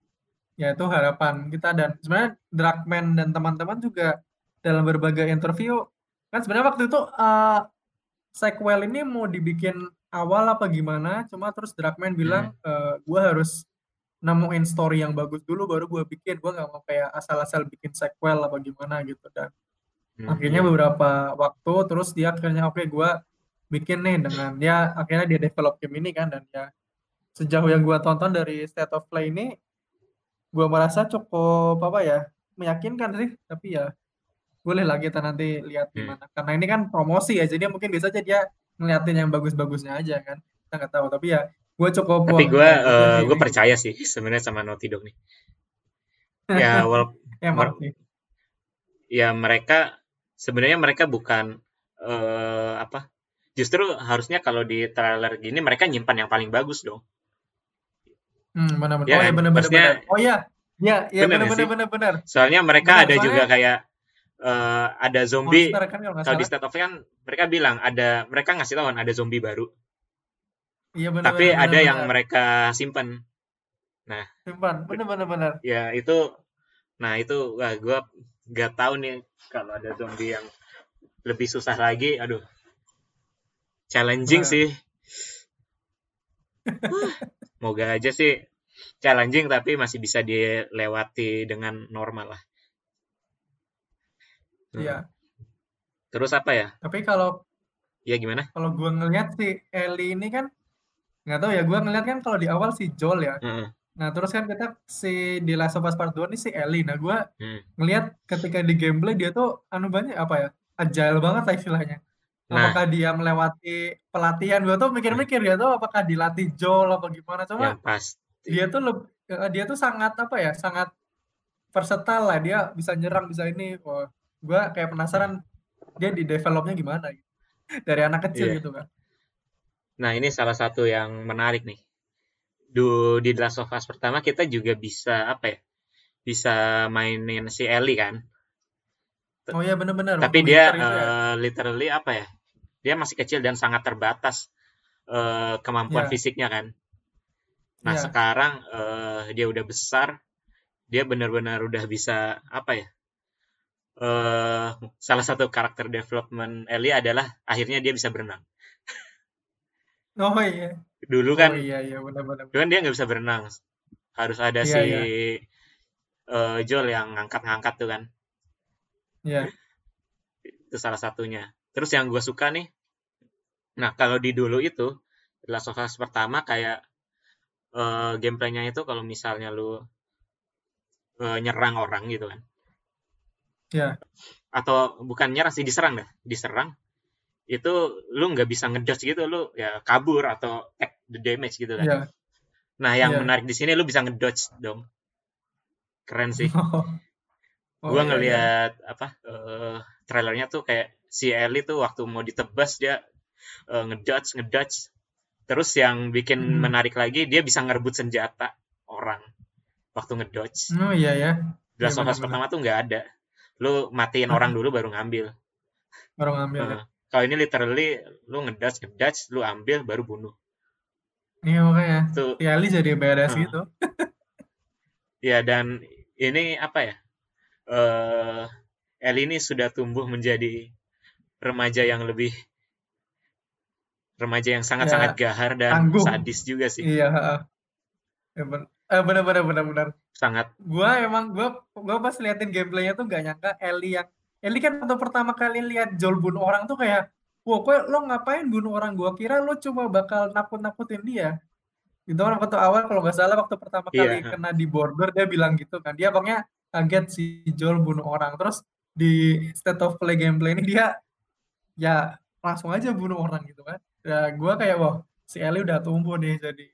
ya itu harapan kita dan sebenarnya Dragman dan teman-teman juga dalam berbagai interview kan sebenarnya waktu itu uh, sequel ini mau dibikin awal apa gimana? Cuma terus Dragman bilang
Hmm.
uh, gue harus nemuin story yang bagus dulu baru gue bikin. Gue nggak mau kayak asal-asal bikin sequel apa gimana gitu. Dan
Hmm,
akhirnya beberapa waktu terus dia akhirnya oke gue bikin nih dengan ya akhirnya dia develop game ini kan dan ya sejauh yang gue tonton dari State of Play ini gue merasa cukup apa ya meyakinkan sih. Tapi ya boleh lah kita nanti lihat
Hmm.
gimana karena ini kan promosi ya jadi mungkin bisa aja dia ngeliatin yang bagus-bagusnya aja kan kita nggak tahu tapi ya gue cukup
Tapi gue
sih.
gue percaya sih sebenarnya sama Naughty Dog nih. Ya wal mer-
sih
ya mereka sebenarnya mereka bukan eh, apa? Justru harusnya kalau di trailer gini mereka nyimpan yang paling bagus dong.
hmm, benar-benar
Iya
oh ya benar-benar benar. oh ya ya ya
bener
benar-benar benar-benar
Soalnya mereka
benar
ada juga
soalnya
kayak eh, ada zombie.
monster kan kalau
Kalau di State of kan mereka bilang ada mereka ngasih tahu kan ada zombie baru.
iya
Tapi
benar-benar
ada yang
benar-benar
mereka simpan. Nah,
simpan benar-benar benar
ya itu nah itu wah gue gak tahu nih kalau ada zombie yang lebih susah lagi aduh challenging
Nah.
sih Wah, moga aja sih challenging tapi masih bisa dilewati dengan normal lah Hmm.
iya
terus apa ya?
Tapi kalau
ya gimana?
kalau gue ngelihat si Ellie ini kan nggak tahu ya gue ngelihat kan kalau di awal si Joel ya.
Heeh.
nah terus kan kita si di Last of Us Part 2 ini si Ellie nah gue
Hmm.
ngelihat ketika di gameplay dia tuh anu banyak apa ya agile banget lah istilahnya.
Nah.
Apakah dia melewati pelatihan? Gue tuh mikir-mikir dia tuh apakah dilatih Joel apa gimana? Cuma
yang pasti.
dia tuh leb- eh, dia tuh sangat apa ya sangat versatile lah. Dia bisa nyerang bisa ini wah gue kayak penasaran dia di developnya gimana gitu. dari anak kecil
Iya.
gitu kan
Nah, ini salah satu yang menarik nih. Du, di The Last of Us pertama kita juga bisa apa ya? Bisa mainin si Ellie kan.
oh iya bener-bener
Tapi
waktu
dia
ya
eh, literally apa ya? Dia masih kecil dan sangat terbatas eh, kemampuan
Iya.
fisiknya kan. Nah,
Iya.
sekarang eh, dia udah besar, dia benar-benar udah bisa apa ya? Eh, salah satu karakter development Ellie adalah akhirnya dia bisa berenang.
oh iya
Dulu
oh
kan
iya iya bener-bener
Dulu kan dia nggak bisa berenang. Harus ada
iya
si
iya
eh, Joel yang ngangkat-ngangkat tuh kan.
iya
Itu salah satunya. Terus yang gue suka nih, nah kalau di dulu itu, Last of Us pertama kayak eh, gameplaynya itu kalau misalnya lu eh, nyerang orang gitu kan.
Iya
Atau bukan nyerang sih, diserang dah. Diserang, itu lu nggak bisa ngedodge gitu, lu ya kabur atau take the damage gitu kan.
iya
Nah yang
iya
menarik di sini lu bisa ngedodge dong. Keren sih.
oh oh
gua
iya
ngelihat apa eh trailernya tuh kayak si Ellie tuh waktu mau ditebas dia eh, ngedodge ngedodge terus yang bikin
Hmm.
menarik lagi dia bisa ngerebut senjata orang waktu ngedodge
oh iya ya iya
Last of Us pertama tuh nggak ada lu matiin orang dulu baru ngambil.
Baru ngambil ya?
Heeh. kalau ini literally lu ngedodge ngedodge lu ambil baru bunuh.
Iya makanya.
Tuh
si Ali jadi badass
Heeh.
gitu.
Ya dan ini apa ya? Eh Ellie ini sudah tumbuh menjadi remaja yang lebih remaja yang sangat-sangat
ya
gahar dan
tanggung
sadis juga sih.
iya heeh. ya, ben eh, bener-bener bener-bener
Sangat.
Gua emang gua gua pas liatin gameplaynya tuh gak nyangka Ellie yang Ellie kan waktu pertama kali lihat Joel bunuh orang tuh kayak pokoknya lo ngapain bunuh orang gua? Kira lo cuma bakal nakut-nakutin dia. Itu kan waktu awal kalau nggak salah waktu pertama
Iya,
kali
ha.
kena di border dia bilang gitu kan. Dia pokoknya kaget si Joel bunuh orang. Terus di state of play gameplay ini dia ya langsung aja bunuh orang gitu kan. Ya gua kayak wah si Ellie udah tumbuh nih jadi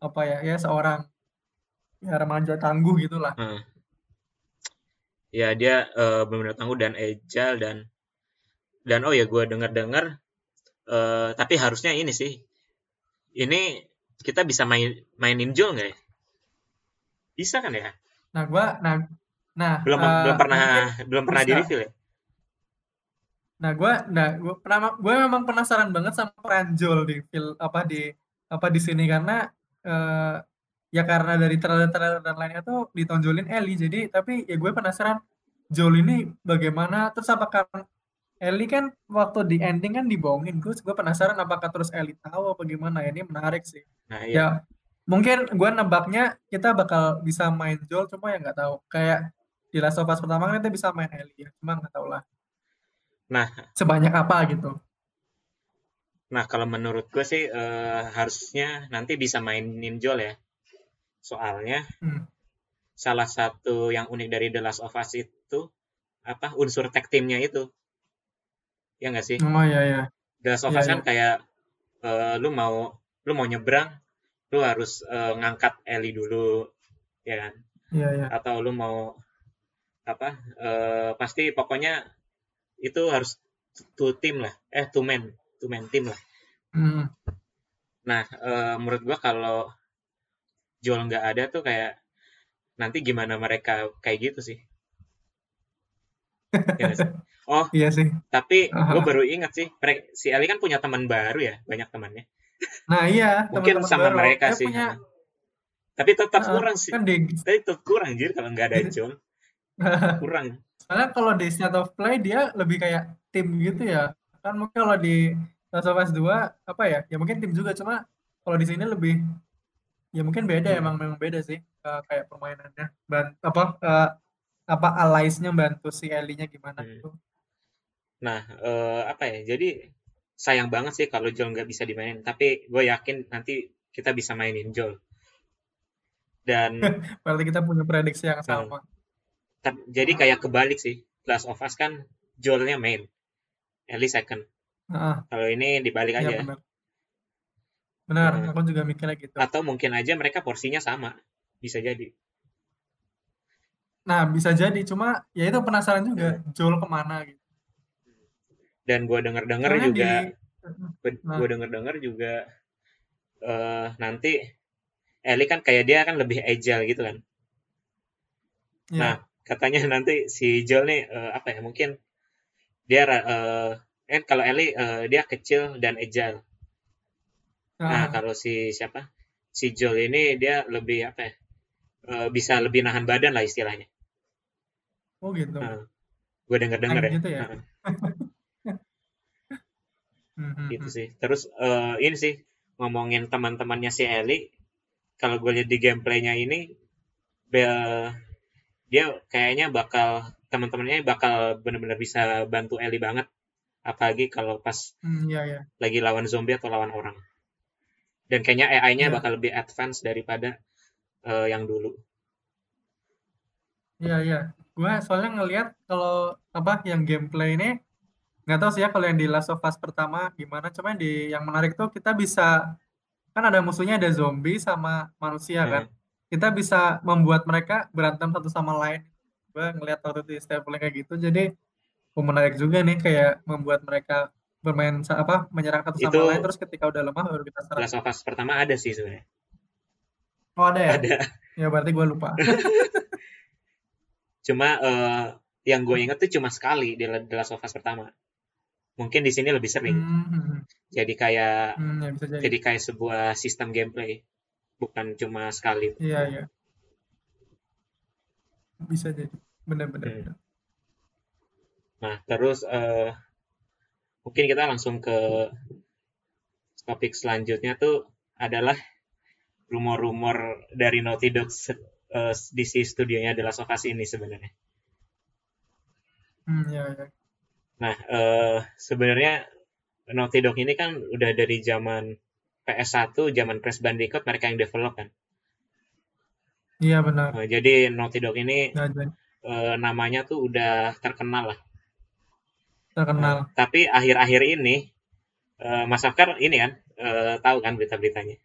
apa ya ya seorang ya remaja tangguh gitulah
Hmm. Ya dia eh, benar-benar tangguh dan agile dan dan oh ya gue dengar-dengar eh, tapi harusnya ini sih ini kita bisa main mainin Joel nggak ya? Bisa kan ya?
nah gua nah nah
Belum
eh,
belum pernah
mungkin
belum pernah di reveal ya?
Nah, gue nah gua pernah gue memang penasaran banget sama peran Joel di film apa di apa di sini karena eh, ya karena dari trailer-trailer dan lainnya tuh ditonjolin Ellie. Jadi tapi ya gue penasaran Joel ini bagaimana? Terus apakah Ellie kan waktu di ending kan dibohongin. Gue gue penasaran apakah terus Ellie tahu apa gimana? Ini menarik sih.
Nah, iya.
ya mungkin gue nebaknya kita bakal bisa main Joel cuma ya nggak tahu. Kayak di Last of Us pertama kan kita bisa main Ellie ya cuma nggak tahu lah
Nah,
sebanyak apa gitu.
Nah kalau menurut gue sih eh, harusnya nanti bisa mainin Joel ya. Soalnya
Hmm.
salah satu yang unik dari The Last of Us itu apa unsur tag teamnya itu. Ya nggak sih?
Oh iya ya.
The Last of
Iya,
Us kan
iya.
kayak eh, lu mau lu mau nyebrang, lu harus eh, ngangkat Ellie dulu, ya kan?
Iya iya.
Atau lu mau apa? eh, pasti pokoknya itu harus two team lah, eh two man, two man team lah.
Hmm.
Nah, eh, menurut gua kalau Joel nggak ada tuh kayak nanti gimana mereka kayak gitu sih. Ya sih? Oh,
Iya sih.
tapi gue baru ingat sih, si Ellie kan punya teman baru ya, banyak temannya.
Nah iya.
Mungkin sama
baru.
mereka
Dia
sih.
punya
Tapi tetap
Heeh,
kurang sih.
kan di
Tapi tetap kurang anjir kalau nggak ada Joel. Kurang.
soalnya kalau di State of Play dia lebih kayak tim gitu ya. Kan mungkin kalau di Last of Us 2 apa ya? Ya mungkin tim juga cuma kalau di sini lebih ya mungkin beda
Hmm.
emang memang beda sih eh, kayak permainannya. Ban apa eh, apa allies-nya bantu si Ellie-nya gimana
Hmm.
gitu.
Nah, eh, apa ya? Jadi sayang banget sih kalau Joel nggak bisa dimainin. Tapi gue yakin nanti kita bisa mainin Joel. Dan
Berarti kita punya prediksi yang
Hmm.
sama.
ta- jadi kayak kebalik sih. Last of Us kan Joelnya main, Ellie second.
Heeh,
Kalau ini dibalik
iya
aja.
benar. Benar,
Heeh.
aku juga mikirnya gitu.
Atau mungkin aja mereka porsinya sama. Bisa jadi.
Nah, bisa jadi cuma ya itu penasaran juga Joel ke mana gitu.
Dan gue denger-denger juga,
di Nah.
gue denger-denger juga eh nanti Ellie kan kayak dia kan lebih agile gitu kan.
ya,
Nah, katanya nanti si Joel nih eh, apa ya mungkin dia eh eh kalau Ellie eh, dia kecil dan agile. Nah,
nah,
kalau si siapa? Si Joel ini dia lebih apa ya? eh, bisa lebih nahan badan lah istilahnya.
oh gitu.
Nah, gue denger-denger
Tank
ya.
gitu ya? Hmm,
gitu
hmm.
sih. Terus eh, ini sih ngomongin teman-temannya si Ellie, kalau gue lihat di gameplaynya ini, be- dia kayaknya bakal teman-temannya bakal benar-benar bisa bantu Ellie banget. Apalagi kalau pas
Hmm, iya ya.
lagi lawan zombie atau lawan orang. Dan kayaknya AI-nya
Iya.
bakal lebih advance daripada eh, yang dulu.
Iya iya. Gua soalnya ngelihat kalau apa yang gameplay ini nggak tahu sih ya kalau yang di Last of Us pertama gimana. Cuma di yang menarik tuh kita bisa kan ada musuhnya ada zombie sama manusia kan.
Hmm.
Kita bisa membuat mereka berantem satu sama lain. Gua ngelihat waktu itu di kayak gitu. Jadi oh, menarik juga nih kayak membuat mereka bermain apa menyerang satu sama
Itu-
lain terus ketika udah lemah baru kita serang.
Last of Us pertama ada sih sebenarnya.
Oh ada ya?
Ada.
Ya berarti gua lupa.
Cuma eh, yang gue inget tuh cuma sekali di The Last of Us pertama. Mungkin di sini lebih sering.
Hmm, hmm, hmm.
Jadi kayak
Hmm, ya bisa jadi.
jadi kayak sebuah sistem gameplay, bukan cuma sekali.
Iya, iya. Bisa jadi. Benar-benar.
Hmm. Nah, terus eh, mungkin kita langsung ke topik selanjutnya tuh adalah rumor-rumor dari Naughty Dog se- eh, di si studionya of Us ini sebenarnya.
Hmm, iya, iya.
Nah, eh, sebenarnya Naughty Dog ini kan udah dari zaman PS1, zaman Crash Bandicoot mereka yang develop kan.
Iya benar.
Uh, jadi Naughty Dog ini
Nah, jadi
uh, namanya tuh udah terkenal lah.
Terkenal.
Uh, tapi akhir-akhir ini uh, Mas Afkar ini kan uh, tahu kan berita-beritanya.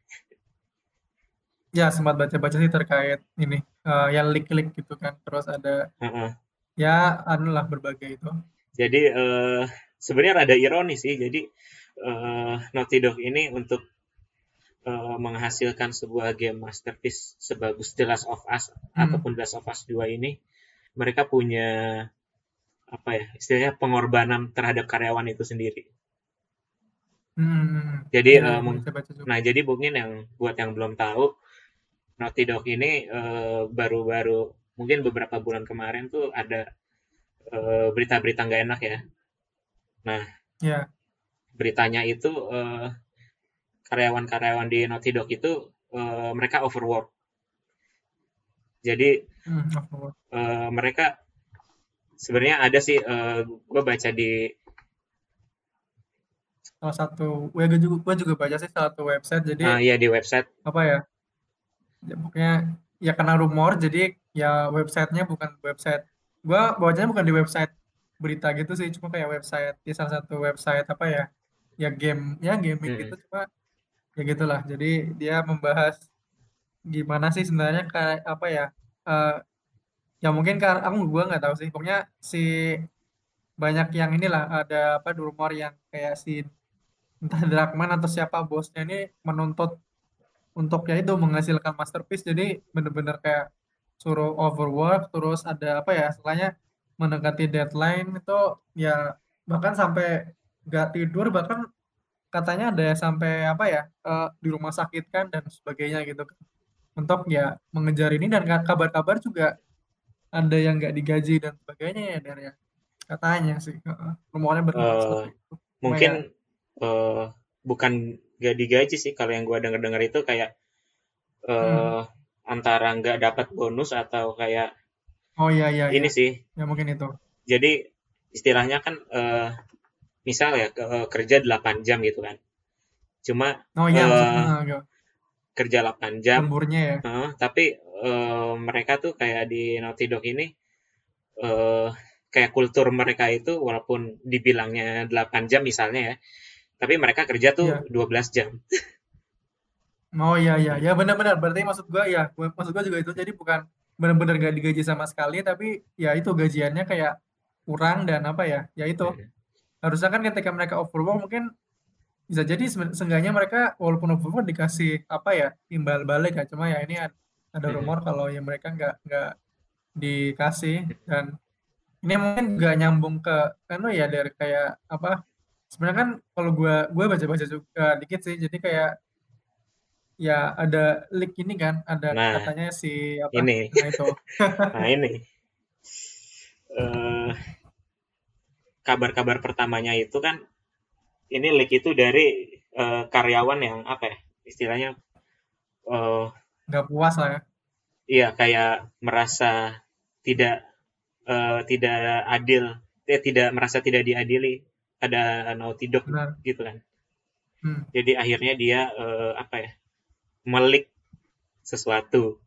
Ya sempat baca-baca sih terkait ini uh, yang leak-leak gitu kan. Terus ada
Uh-uh.
ya anu lah berbagai itu.
Jadi uh, sebenarnya ada ironis sih. Jadi uh, Naughty Dog ini untuk uh, menghasilkan sebuah game masterpiece sebagus The Last of Us
Hmm.
ataupun The Last of Us 2 ini, mereka punya apa ya istilahnya pengorbanan terhadap karyawan itu sendiri.
Hmm.
Jadi
Iya,
uh, mung-
baca-baca juga.
nah jadi mungkin yang buat yang belum tahu Naughty Dog ini uh, baru-baru mungkin beberapa bulan kemarin tuh ada uh, berita-berita nggak enak ya. Nah
Ya.
beritanya itu eh, karyawan-karyawan di Naughty Dog itu eh, mereka overwork. Jadi
Hmm, overwork.
eh, mereka sebenarnya ada sih gue baca di
Salah satu, gue juga, gue juga baca sih salah satu website. Jadi
ah, ya di website
apa ya? Ya, pokoknya ya karena rumor, jadi ya websitenya bukan website. Gue bacanya bukan di website berita gitu sih, cuma kayak website, ya salah satu website apa ya? Ya game, ya gaming
Mm-mm.
gitu, cuma ya gitulah. Jadi dia membahas gimana sih sebenarnya kayak apa ya? eh ya mungkin karena aku gue nggak tahu sih. Pokoknya si banyak yang inilah ada apa rumor yang kayak si entah Dragman atau siapa bosnya ini menuntut untuk ya itu menghasilkan masterpiece jadi bener-bener kayak suruh overwork terus ada apa ya istilahnya mendekati deadline itu ya bahkan sampai nggak tidur bahkan katanya ada sampai apa ya eh, di rumah sakit kan dan sebagainya gitu kan untuk ya mengejar ini dan kabar-kabar juga ada yang nggak digaji dan sebagainya ya dari ya katanya sih rumornya berkembang
Eh,
itu
mungkin eh, bukan gak digaji sih kalau yang gue denger-dengar itu kayak
hmm.
eh, antara nggak dapat bonus atau kayak
oh iya iya
ini
iya
sih.
ya mungkin itu
Jadi istilahnya kan eh, misal ya ke- eh, kerja 8 jam gitu kan. Cuma
oh iya gitu.
kerja 8 jam
lemburnya ya
Heeh, tapi eh, mereka tuh kayak di Naughty Dog ini eh, kayak kultur mereka itu walaupun dibilangnya 8 jam misalnya ya, tapi mereka kerja tuh
iya.
12 jam.
oh iya iya. Ya benar-benar. Berarti maksud gua ya maksud gua juga itu. Jadi bukan benar-benar gak digaji sama sekali tapi ya itu gajiannya kayak kurang dan apa ya ya itu.
Hmm.
harusnya kan ketika mereka overwork mungkin bisa jadi se- seenggaknya mereka walaupun overwork dikasih apa ya timbal balik ya. Cuma ya ini ad- ada
Hmm.
rumor kalau ya mereka nggak nggak dikasih dan ini mungkin nggak nyambung ke kan ya dari kayak apa sebenarnya kan kalau gua gua baca-baca juga dikit sih jadi kayak ya ada leak ini kan ada
Nah,
katanya si apa
ini.
nah itu
Nah, ini. Eh, kabar-kabar pertamanya itu kan ini leak itu dari eh, karyawan yang apa ya? Istilahnya eh,
nggak puas lah ya
iya kayak merasa tidak eh, tidak adil, eh, tidak merasa tidak diadili ada Naughty Dog
benar
gitu kan.
hmm.
Jadi akhirnya dia eh, apa ya? melik sesuatu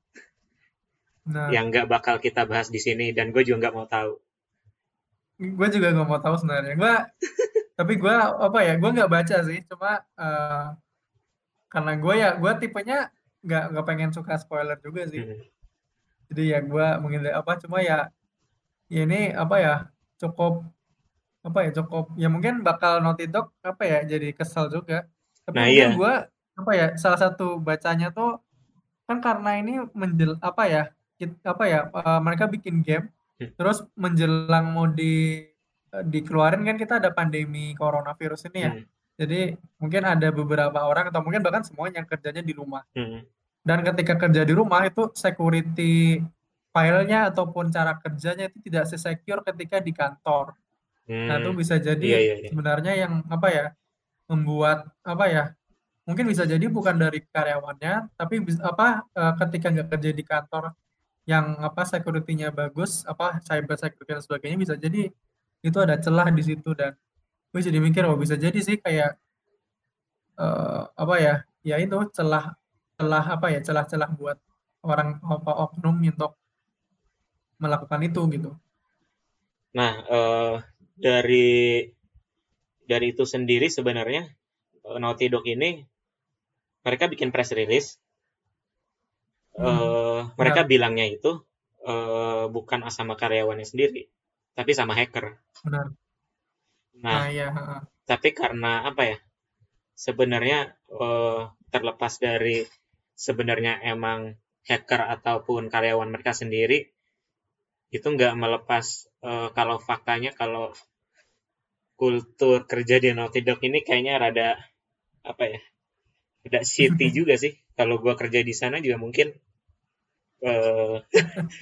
nah
yang nggak bakal kita bahas di sini dan gue juga nggak mau tahu.
gue juga nggak mau tahu sebenarnya gue tapi gue apa ya gue nggak baca sih cuma eh, karena gue ya gue tipenya nggak nggak pengen suka spoiler juga sih
Hmm.
jadi ya gue menghindari apa cuma ya ya ini apa ya cukup apa ya cukup ya mungkin bakal Naughty Dog apa ya jadi kesel juga tapi
Nah iya,
gue apa ya salah satu bacanya tuh kan karena ini menjel apa ya apa ya eh, mereka bikin game
Hmm.
terus menjelang mau di eh, dikeluarin kan kita ada pandemi coronavirus ini ya
Hmm.
Jadi mungkin ada beberapa orang atau mungkin bahkan semuanya yang kerjanya di rumah
Hmm.
dan ketika kerja di rumah itu security filenya ataupun cara kerjanya itu tidak secure ketika di kantor nah itu
Hmm.
bisa jadi
iya iya.
sebenarnya yang apa ya membuat apa ya mungkin bisa jadi bukan dari karyawannya tapi bis- apa eh, ketika nggak kerja di kantor yang apa security-nya bagus apa cyber security dan sebagainya bisa jadi itu ada celah di situ dan gue jadi mikir oh bisa jadi sih kayak uh, apa ya ya itu celah celah apa ya celah-celah buat orang apa oknum untuk melakukan itu gitu.
Nah uh, dari dari itu sendiri sebenarnya uh, Naughty Dog ini mereka bikin press release. Hmm. Uh, mereka ya. bilangnya itu uh, bukan sama karyawannya sendiri, tapi sama hacker.
Benar.
Nah, nah ya. tapi karena apa ya? Sebenarnya uh, terlepas dari sebenarnya emang hacker ataupun karyawan mereka sendiri itu nggak melepas uh, kalau faktanya kalau kultur kerja di Naughty Dog ini kayaknya rada apa ya rada shitty juga sih kalau gue kerja di sana juga mungkin uh,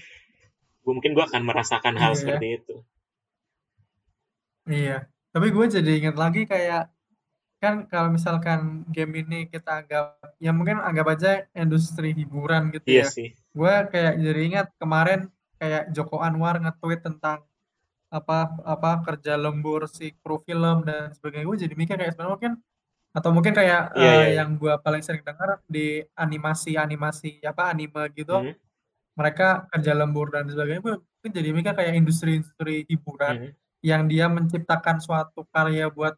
mungkin gue akan merasakan hal iya. seperti itu
iya tapi gue jadi ingat lagi kayak kan kalau misalkan game ini kita anggap ya mungkin anggap aja industri hiburan gitu
iya
ya.
sih.
Gue kayak jadi ingat kemarin kayak Joko Anwar nge-tweet tentang apa apa kerja lembur si kru film dan sebagainya. Gue jadi mikir kayak sebenarnya mungkin atau mungkin kayak yeah, uh, yeah, yang gue paling sering dengar di animasi-animasi apa anime gitu. Mm -hmm. Mereka kerja lembur dan sebagainya. Gue jadi mikir kayak industri-industri hiburan mm -hmm. Yang dia menciptakan suatu karya buat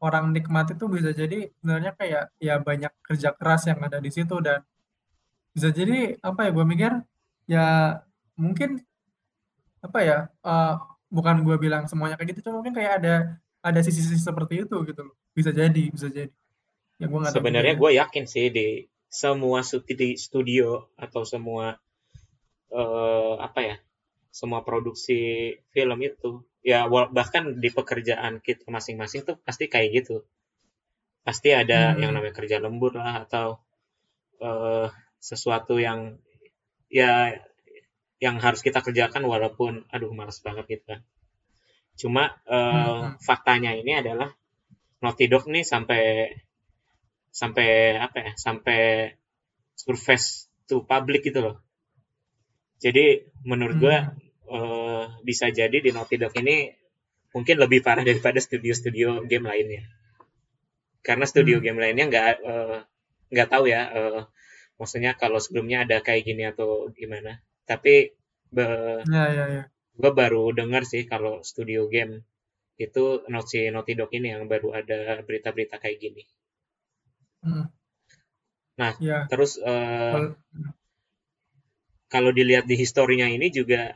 orang nikmati itu bisa jadi sebenarnya kayak ya banyak kerja keras yang ada di situ dan bisa jadi apa ya gue mikir ya mungkin apa ya uh, bukan gue bilang semuanya kayak gitu cuma mungkin kayak ada ada sisi-sisi seperti itu gitu loh. Bisa jadi bisa jadi.
Ya gue sebenarnya gue yakin sih di semua studio atau semua uh, apa ya semua produksi film itu ya bahkan di pekerjaan kita masing-masing tuh pasti kayak gitu pasti ada hmm. yang namanya kerja lembur lah atau uh, sesuatu yang ya yang harus kita kerjakan walaupun aduh males banget gitu kan cuma uh, hmm. faktanya ini adalah Naughty Dog nih sampai sampai apa ya sampai surface to public gitu loh jadi menurut hmm. gue uh, bisa jadi di Naughty Dog ini mungkin lebih parah daripada studio-studio game lainnya. Karena studio hmm. game lainnya nggak uh, nggak tahu ya, uh, maksudnya kalau sebelumnya ada kayak gini atau gimana. Tapi be,
ya, ya, ya.
gue baru dengar sih kalau studio game itu Naughty, Naughty Dog ini yang baru ada berita-berita kayak gini. Hmm. Nah, ya. terus uh, kalau dilihat di historinya ini juga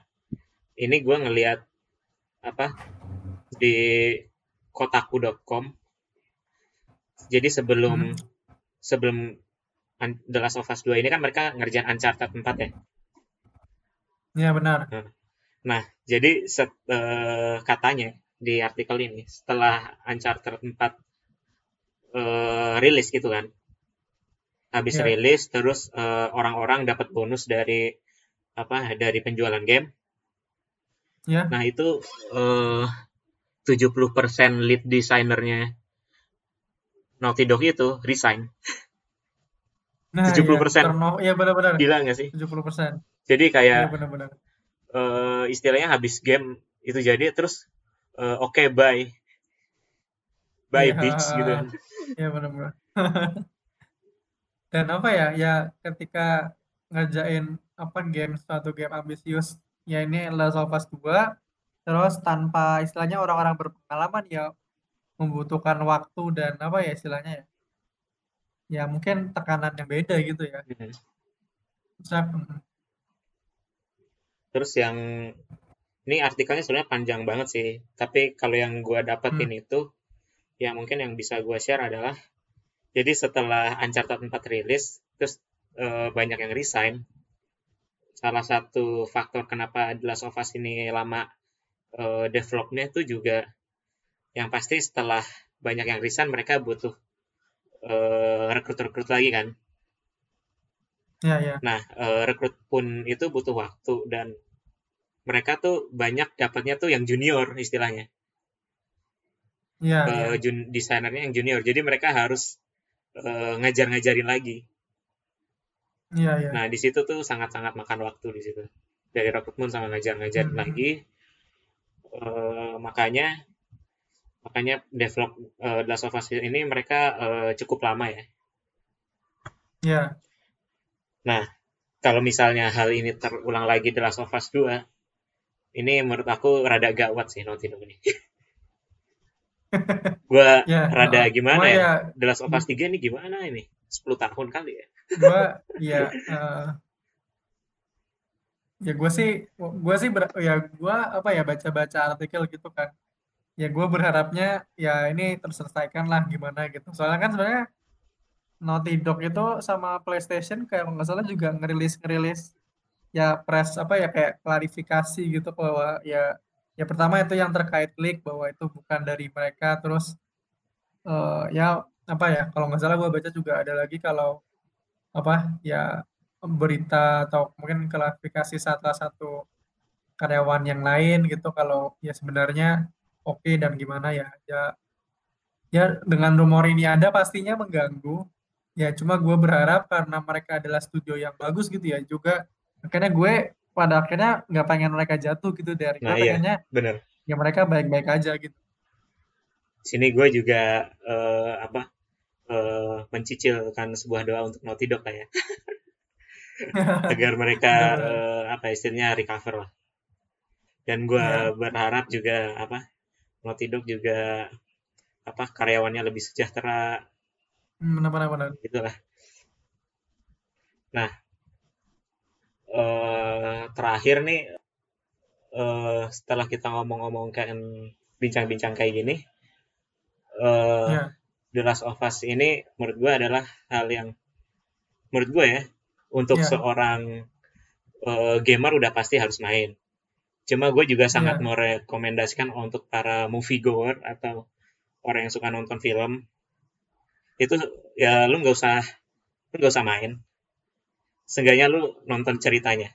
ini gue ngelihat apa di kotaku.com jadi sebelum hmm. sebelum The Last of Us 2 ini kan mereka ngerjain Uncharted 4 ya?
Iya benar.
Nah, nah jadi set, uh, katanya di artikel ini setelah Uncharted 4 uh, eh, rilis gitu kan? Habis ya. rilis terus uh, orang-orang dapat bonus dari apa dari penjualan game
Ya.
Nah, itu uh, 70% lead desainernya Naughty Dog itu resign.
Nah, 70%. Iya, iya benar-benar.
Gila nggak sih?
70%.
Jadi kayak iya, benar-benar. Uh, istilahnya habis game itu jadi terus uh, oke okay, bye. Bye ya, bitch gitu.
Iya benar-benar. Dan apa ya? Ya ketika ngerjain apa game suatu game ambisius ya ini Last of Us 2 terus tanpa istilahnya orang-orang berpengalaman ya membutuhkan waktu dan apa ya istilahnya ya? Ya mungkin tekanan yang beda gitu ya. Hmm.
terus yang ini artikelnya sebenarnya panjang banget sih. Tapi kalau yang gue dapetin hmm. itu ya mungkin yang bisa gue share adalah jadi setelah Uncharted 4 rilis terus e, banyak yang resign salah satu faktor kenapa The Last of Us ini lama uh, developnya itu juga yang pasti setelah banyak yang resign mereka butuh uh, rekrut-rekrut lagi kan.
Ya, ya.
Nah, uh, rekrut pun itu butuh waktu dan mereka tuh banyak dapatnya tuh yang junior istilahnya.
Ya, uh,
ya. Jun, desainernya yang junior. Jadi mereka harus uh, ngajar-ngajarin lagi.
Iya, iya.
Nah, di situ tuh sangat-sangat makan waktu di situ. Dari rekrutmen sama ngajar-ngajar hmm. lagi. Uh, makanya makanya develop uh, The Last of Us ini mereka uh, cukup lama ya.
Ya.
Nah, kalau misalnya hal ini terulang lagi The Last of Us 2, ini menurut aku rada gawat sih Naughty Dog ini. gua
ya,
rada gimana ya?
ya?
The Last of Us 3 ini gimana ini? 10 tahun kali ya?
Gua ya uh, ya gue sih gue sih ber, ya gue apa ya baca-baca artikel gitu kan ya gue berharapnya ya ini terselesaikan lah gimana gitu soalnya kan sebenarnya Naughty Dog itu sama PlayStation kayak nggak salah juga ngerilis ngerilis ya press apa ya kayak klarifikasi gitu bahwa ya ya pertama itu yang terkait leak bahwa itu bukan dari mereka terus uh, ya apa ya kalau nggak salah gue baca juga ada lagi kalau apa ya berita atau mungkin klarifikasi salah satu karyawan yang lain gitu kalau ya sebenarnya oke okay dan gimana ya ya ya dengan rumor ini ada pastinya mengganggu ya cuma gue berharap karena mereka adalah studio yang bagus gitu ya juga akhirnya gue pada akhirnya nggak pengen mereka jatuh gitu dari nah, iya, pengennya
bener.
ya mereka baik-baik aja gitu
sini gue juga uh, apa uh, mencicilkan sebuah doa untuk Naughty Dog lah ya. Agar mereka uh, apa istilahnya recover lah. Dan gue yeah. berharap juga apa Naughty Dog juga apa karyawannya lebih sejahtera.
Benar-benar benar
gitulah nah uh, terakhir nih uh, setelah kita ngomong-ngomong kayak bincang-bincang kayak gini uh, yeah. The Last of Us ini menurut gue adalah hal yang menurut gue ya untuk yeah. seorang uh, gamer udah pasti harus main. Cuma gue juga sangat yeah. merekomendasikan untuk para movie goer atau orang yang suka nonton film itu ya lu nggak usah lu nggak usah main. Seenggaknya lu nonton ceritanya.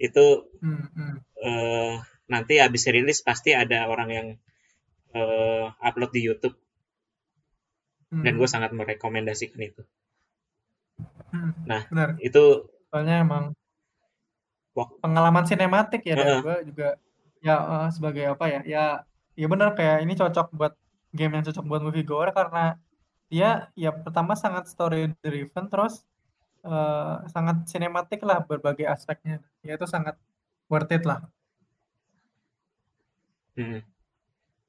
Itu mm -hmm. uh, nanti habis rilis pasti ada orang yang uh, upload di YouTube. Mm. Dan gue hmm. sangat merekomendasikan itu.
Hmm,
nah,
benar.
itu
soalnya emang pengalaman sinematik ya dan gue juga ya uh, sebagai apa ya ya ya benar kayak ini cocok buat game yang cocok buat movie goer karena dia ya pertama sangat story driven terus uh, sangat sinematik lah berbagai aspeknya ya itu sangat worth it lah
hmm.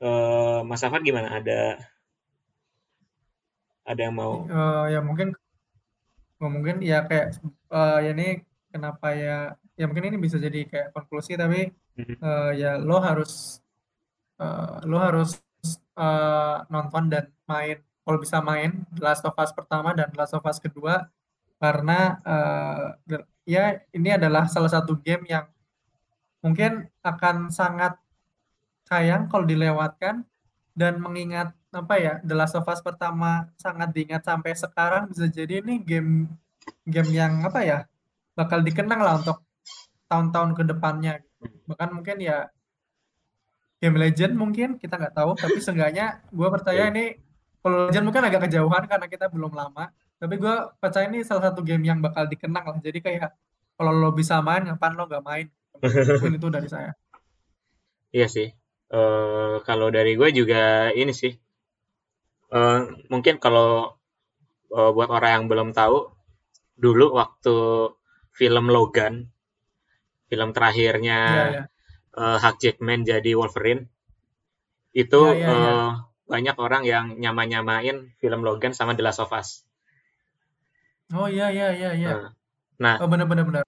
uh, Mas Afan gimana ada ada yang mau?
Uh, ya mungkin Oh, mungkin ya kayak uh, ya ini kenapa ya ya mungkin ini bisa jadi kayak konklusi tapi uh, ya lo harus uh, lo harus uh, nonton dan main. Kalau bisa main Last of Us pertama dan Last of Us kedua karena uh, ya ini adalah salah satu game yang mungkin akan sangat sayang kalau dilewatkan dan mengingat apa ya The Last of Us pertama sangat diingat sampai sekarang bisa jadi ini game game yang apa ya bakal dikenang lah untuk tahun-tahun ke depannya. Bahkan mungkin ya game legend mungkin kita nggak tahu. Tapi seenggaknya gue percaya ini kalau legend mungkin agak kejauhan karena kita belum lama. Tapi gue percaya ini salah satu game yang bakal dikenang lah. Jadi kayak kalau lo bisa main ngapain lo nggak main? Mungkin itu dari saya.
Iya sih. Uh, kalau dari gue juga ini sih uh, mungkin kalau uh, buat orang yang belum tahu dulu waktu film Logan film terakhirnya yeah, yeah. Uh, Hugh Jackman jadi Wolverine itu yeah, yeah, uh, banyak orang yang nyama-nyamain film Logan sama The Last of Us.
Oh iya iya iya iya.
Nah,
oh benar-benar benar.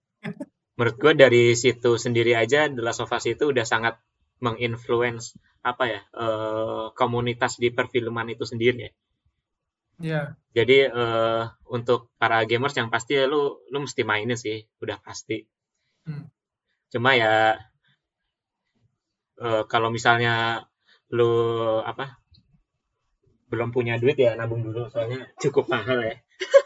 menurut gue dari situ sendiri aja The Last of Us itu udah sangat menginfluence apa ya uh, komunitas di perfilman itu sendiri ya.
Yeah.
Jadi uh, untuk para gamers yang pasti lu lu mesti mainin sih, udah pasti. Hmm. Cuma ya uh, kalau misalnya lu apa belum punya duit ya nabung dulu soalnya cukup mahal ya.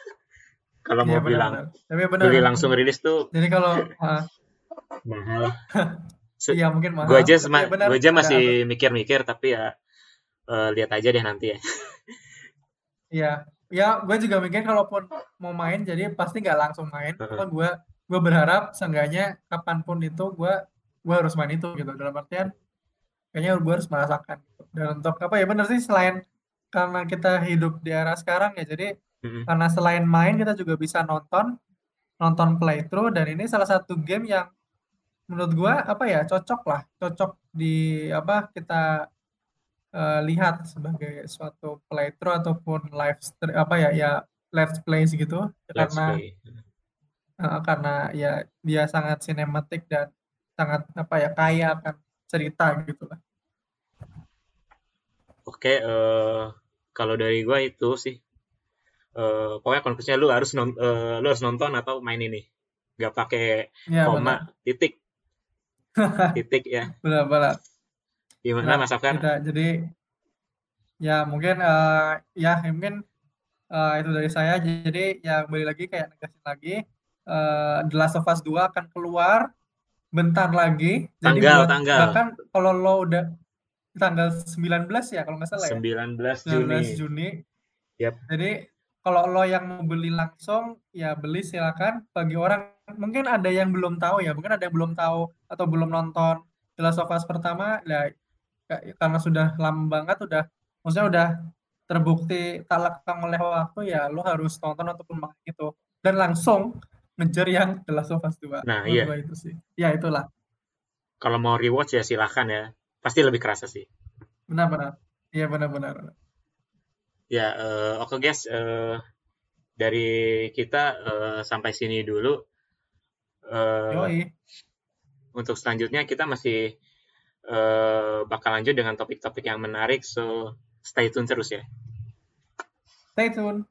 kalau ya, mau bilang benar. beli langsung rilis tuh.
Jadi kalau uh,
mahal.
Iya mungkin mahal.
Gue aja, ya, gue aja masih mikir-mikir tapi ya uh, lihat aja deh nanti ya.
Iya, ya gue juga mikir kalaupun mau main jadi pasti nggak langsung main. Uh -huh. gue gue berharap seenggaknya kapan pun itu gue gue harus main itu gitu dalam artian kayaknya gue harus merasakan gitu. dan untuk apa ya benar sih selain karena kita hidup di era sekarang ya jadi
Mm-mm.
karena selain main kita juga bisa nonton nonton playthrough dan ini salah satu game yang menurut gua apa ya cocok lah cocok di apa kita uh, lihat sebagai suatu playthrough ataupun live stream apa ya ya let's play gitu
Let's
karena
play.
uh, karena ya dia sangat sinematik dan sangat apa ya kaya akan cerita gitu lah.
Oke, eh, kalau dari gua itu sih, eh, pokoknya konklusinya lu harus non, eh, lu harus nonton atau main ini, nggak pakai
ya
koma,
benar.
titik, titik ya.
benar benar
Gimana
Nah,
Mas Afkar?
kita jadi ya mungkin uh, ya mungkin uh, itu dari saya jadi ya kembali lagi kayak negasin lagi uh, The Last of Us 2 akan keluar bentar lagi jadi
Tanggal,
buat
tanggal.
bahkan kalau lo udah tanggal 19 ya kalau nggak salah ya
19
19
Juni.
Juni
Yap.
jadi kalau lo yang mau beli langsung ya beli silakan. Bagi orang mungkin ada yang belum tahu ya mungkin ada yang belum tahu atau belum nonton The Last of Us pertama ya ka- karena sudah lama banget udah maksudnya udah terbukti tak lekang oleh waktu ya lo harus tonton ataupun main itu. Dan langsung ngejar yang The Last of Us 2
Nah, iya.
itu sih. Ya itulah.
Kalau mau rewatch ya silahkan ya. Pasti lebih kerasa sih.
benar-benar. Iya benar-benar
Ya, eh, oke guys, eh, dari kita eh, sampai sini dulu. Eh,
yoi
untuk selanjutnya kita masih eh, bakal lanjut dengan topik-topik yang menarik, so stay tune terus ya.
stay tune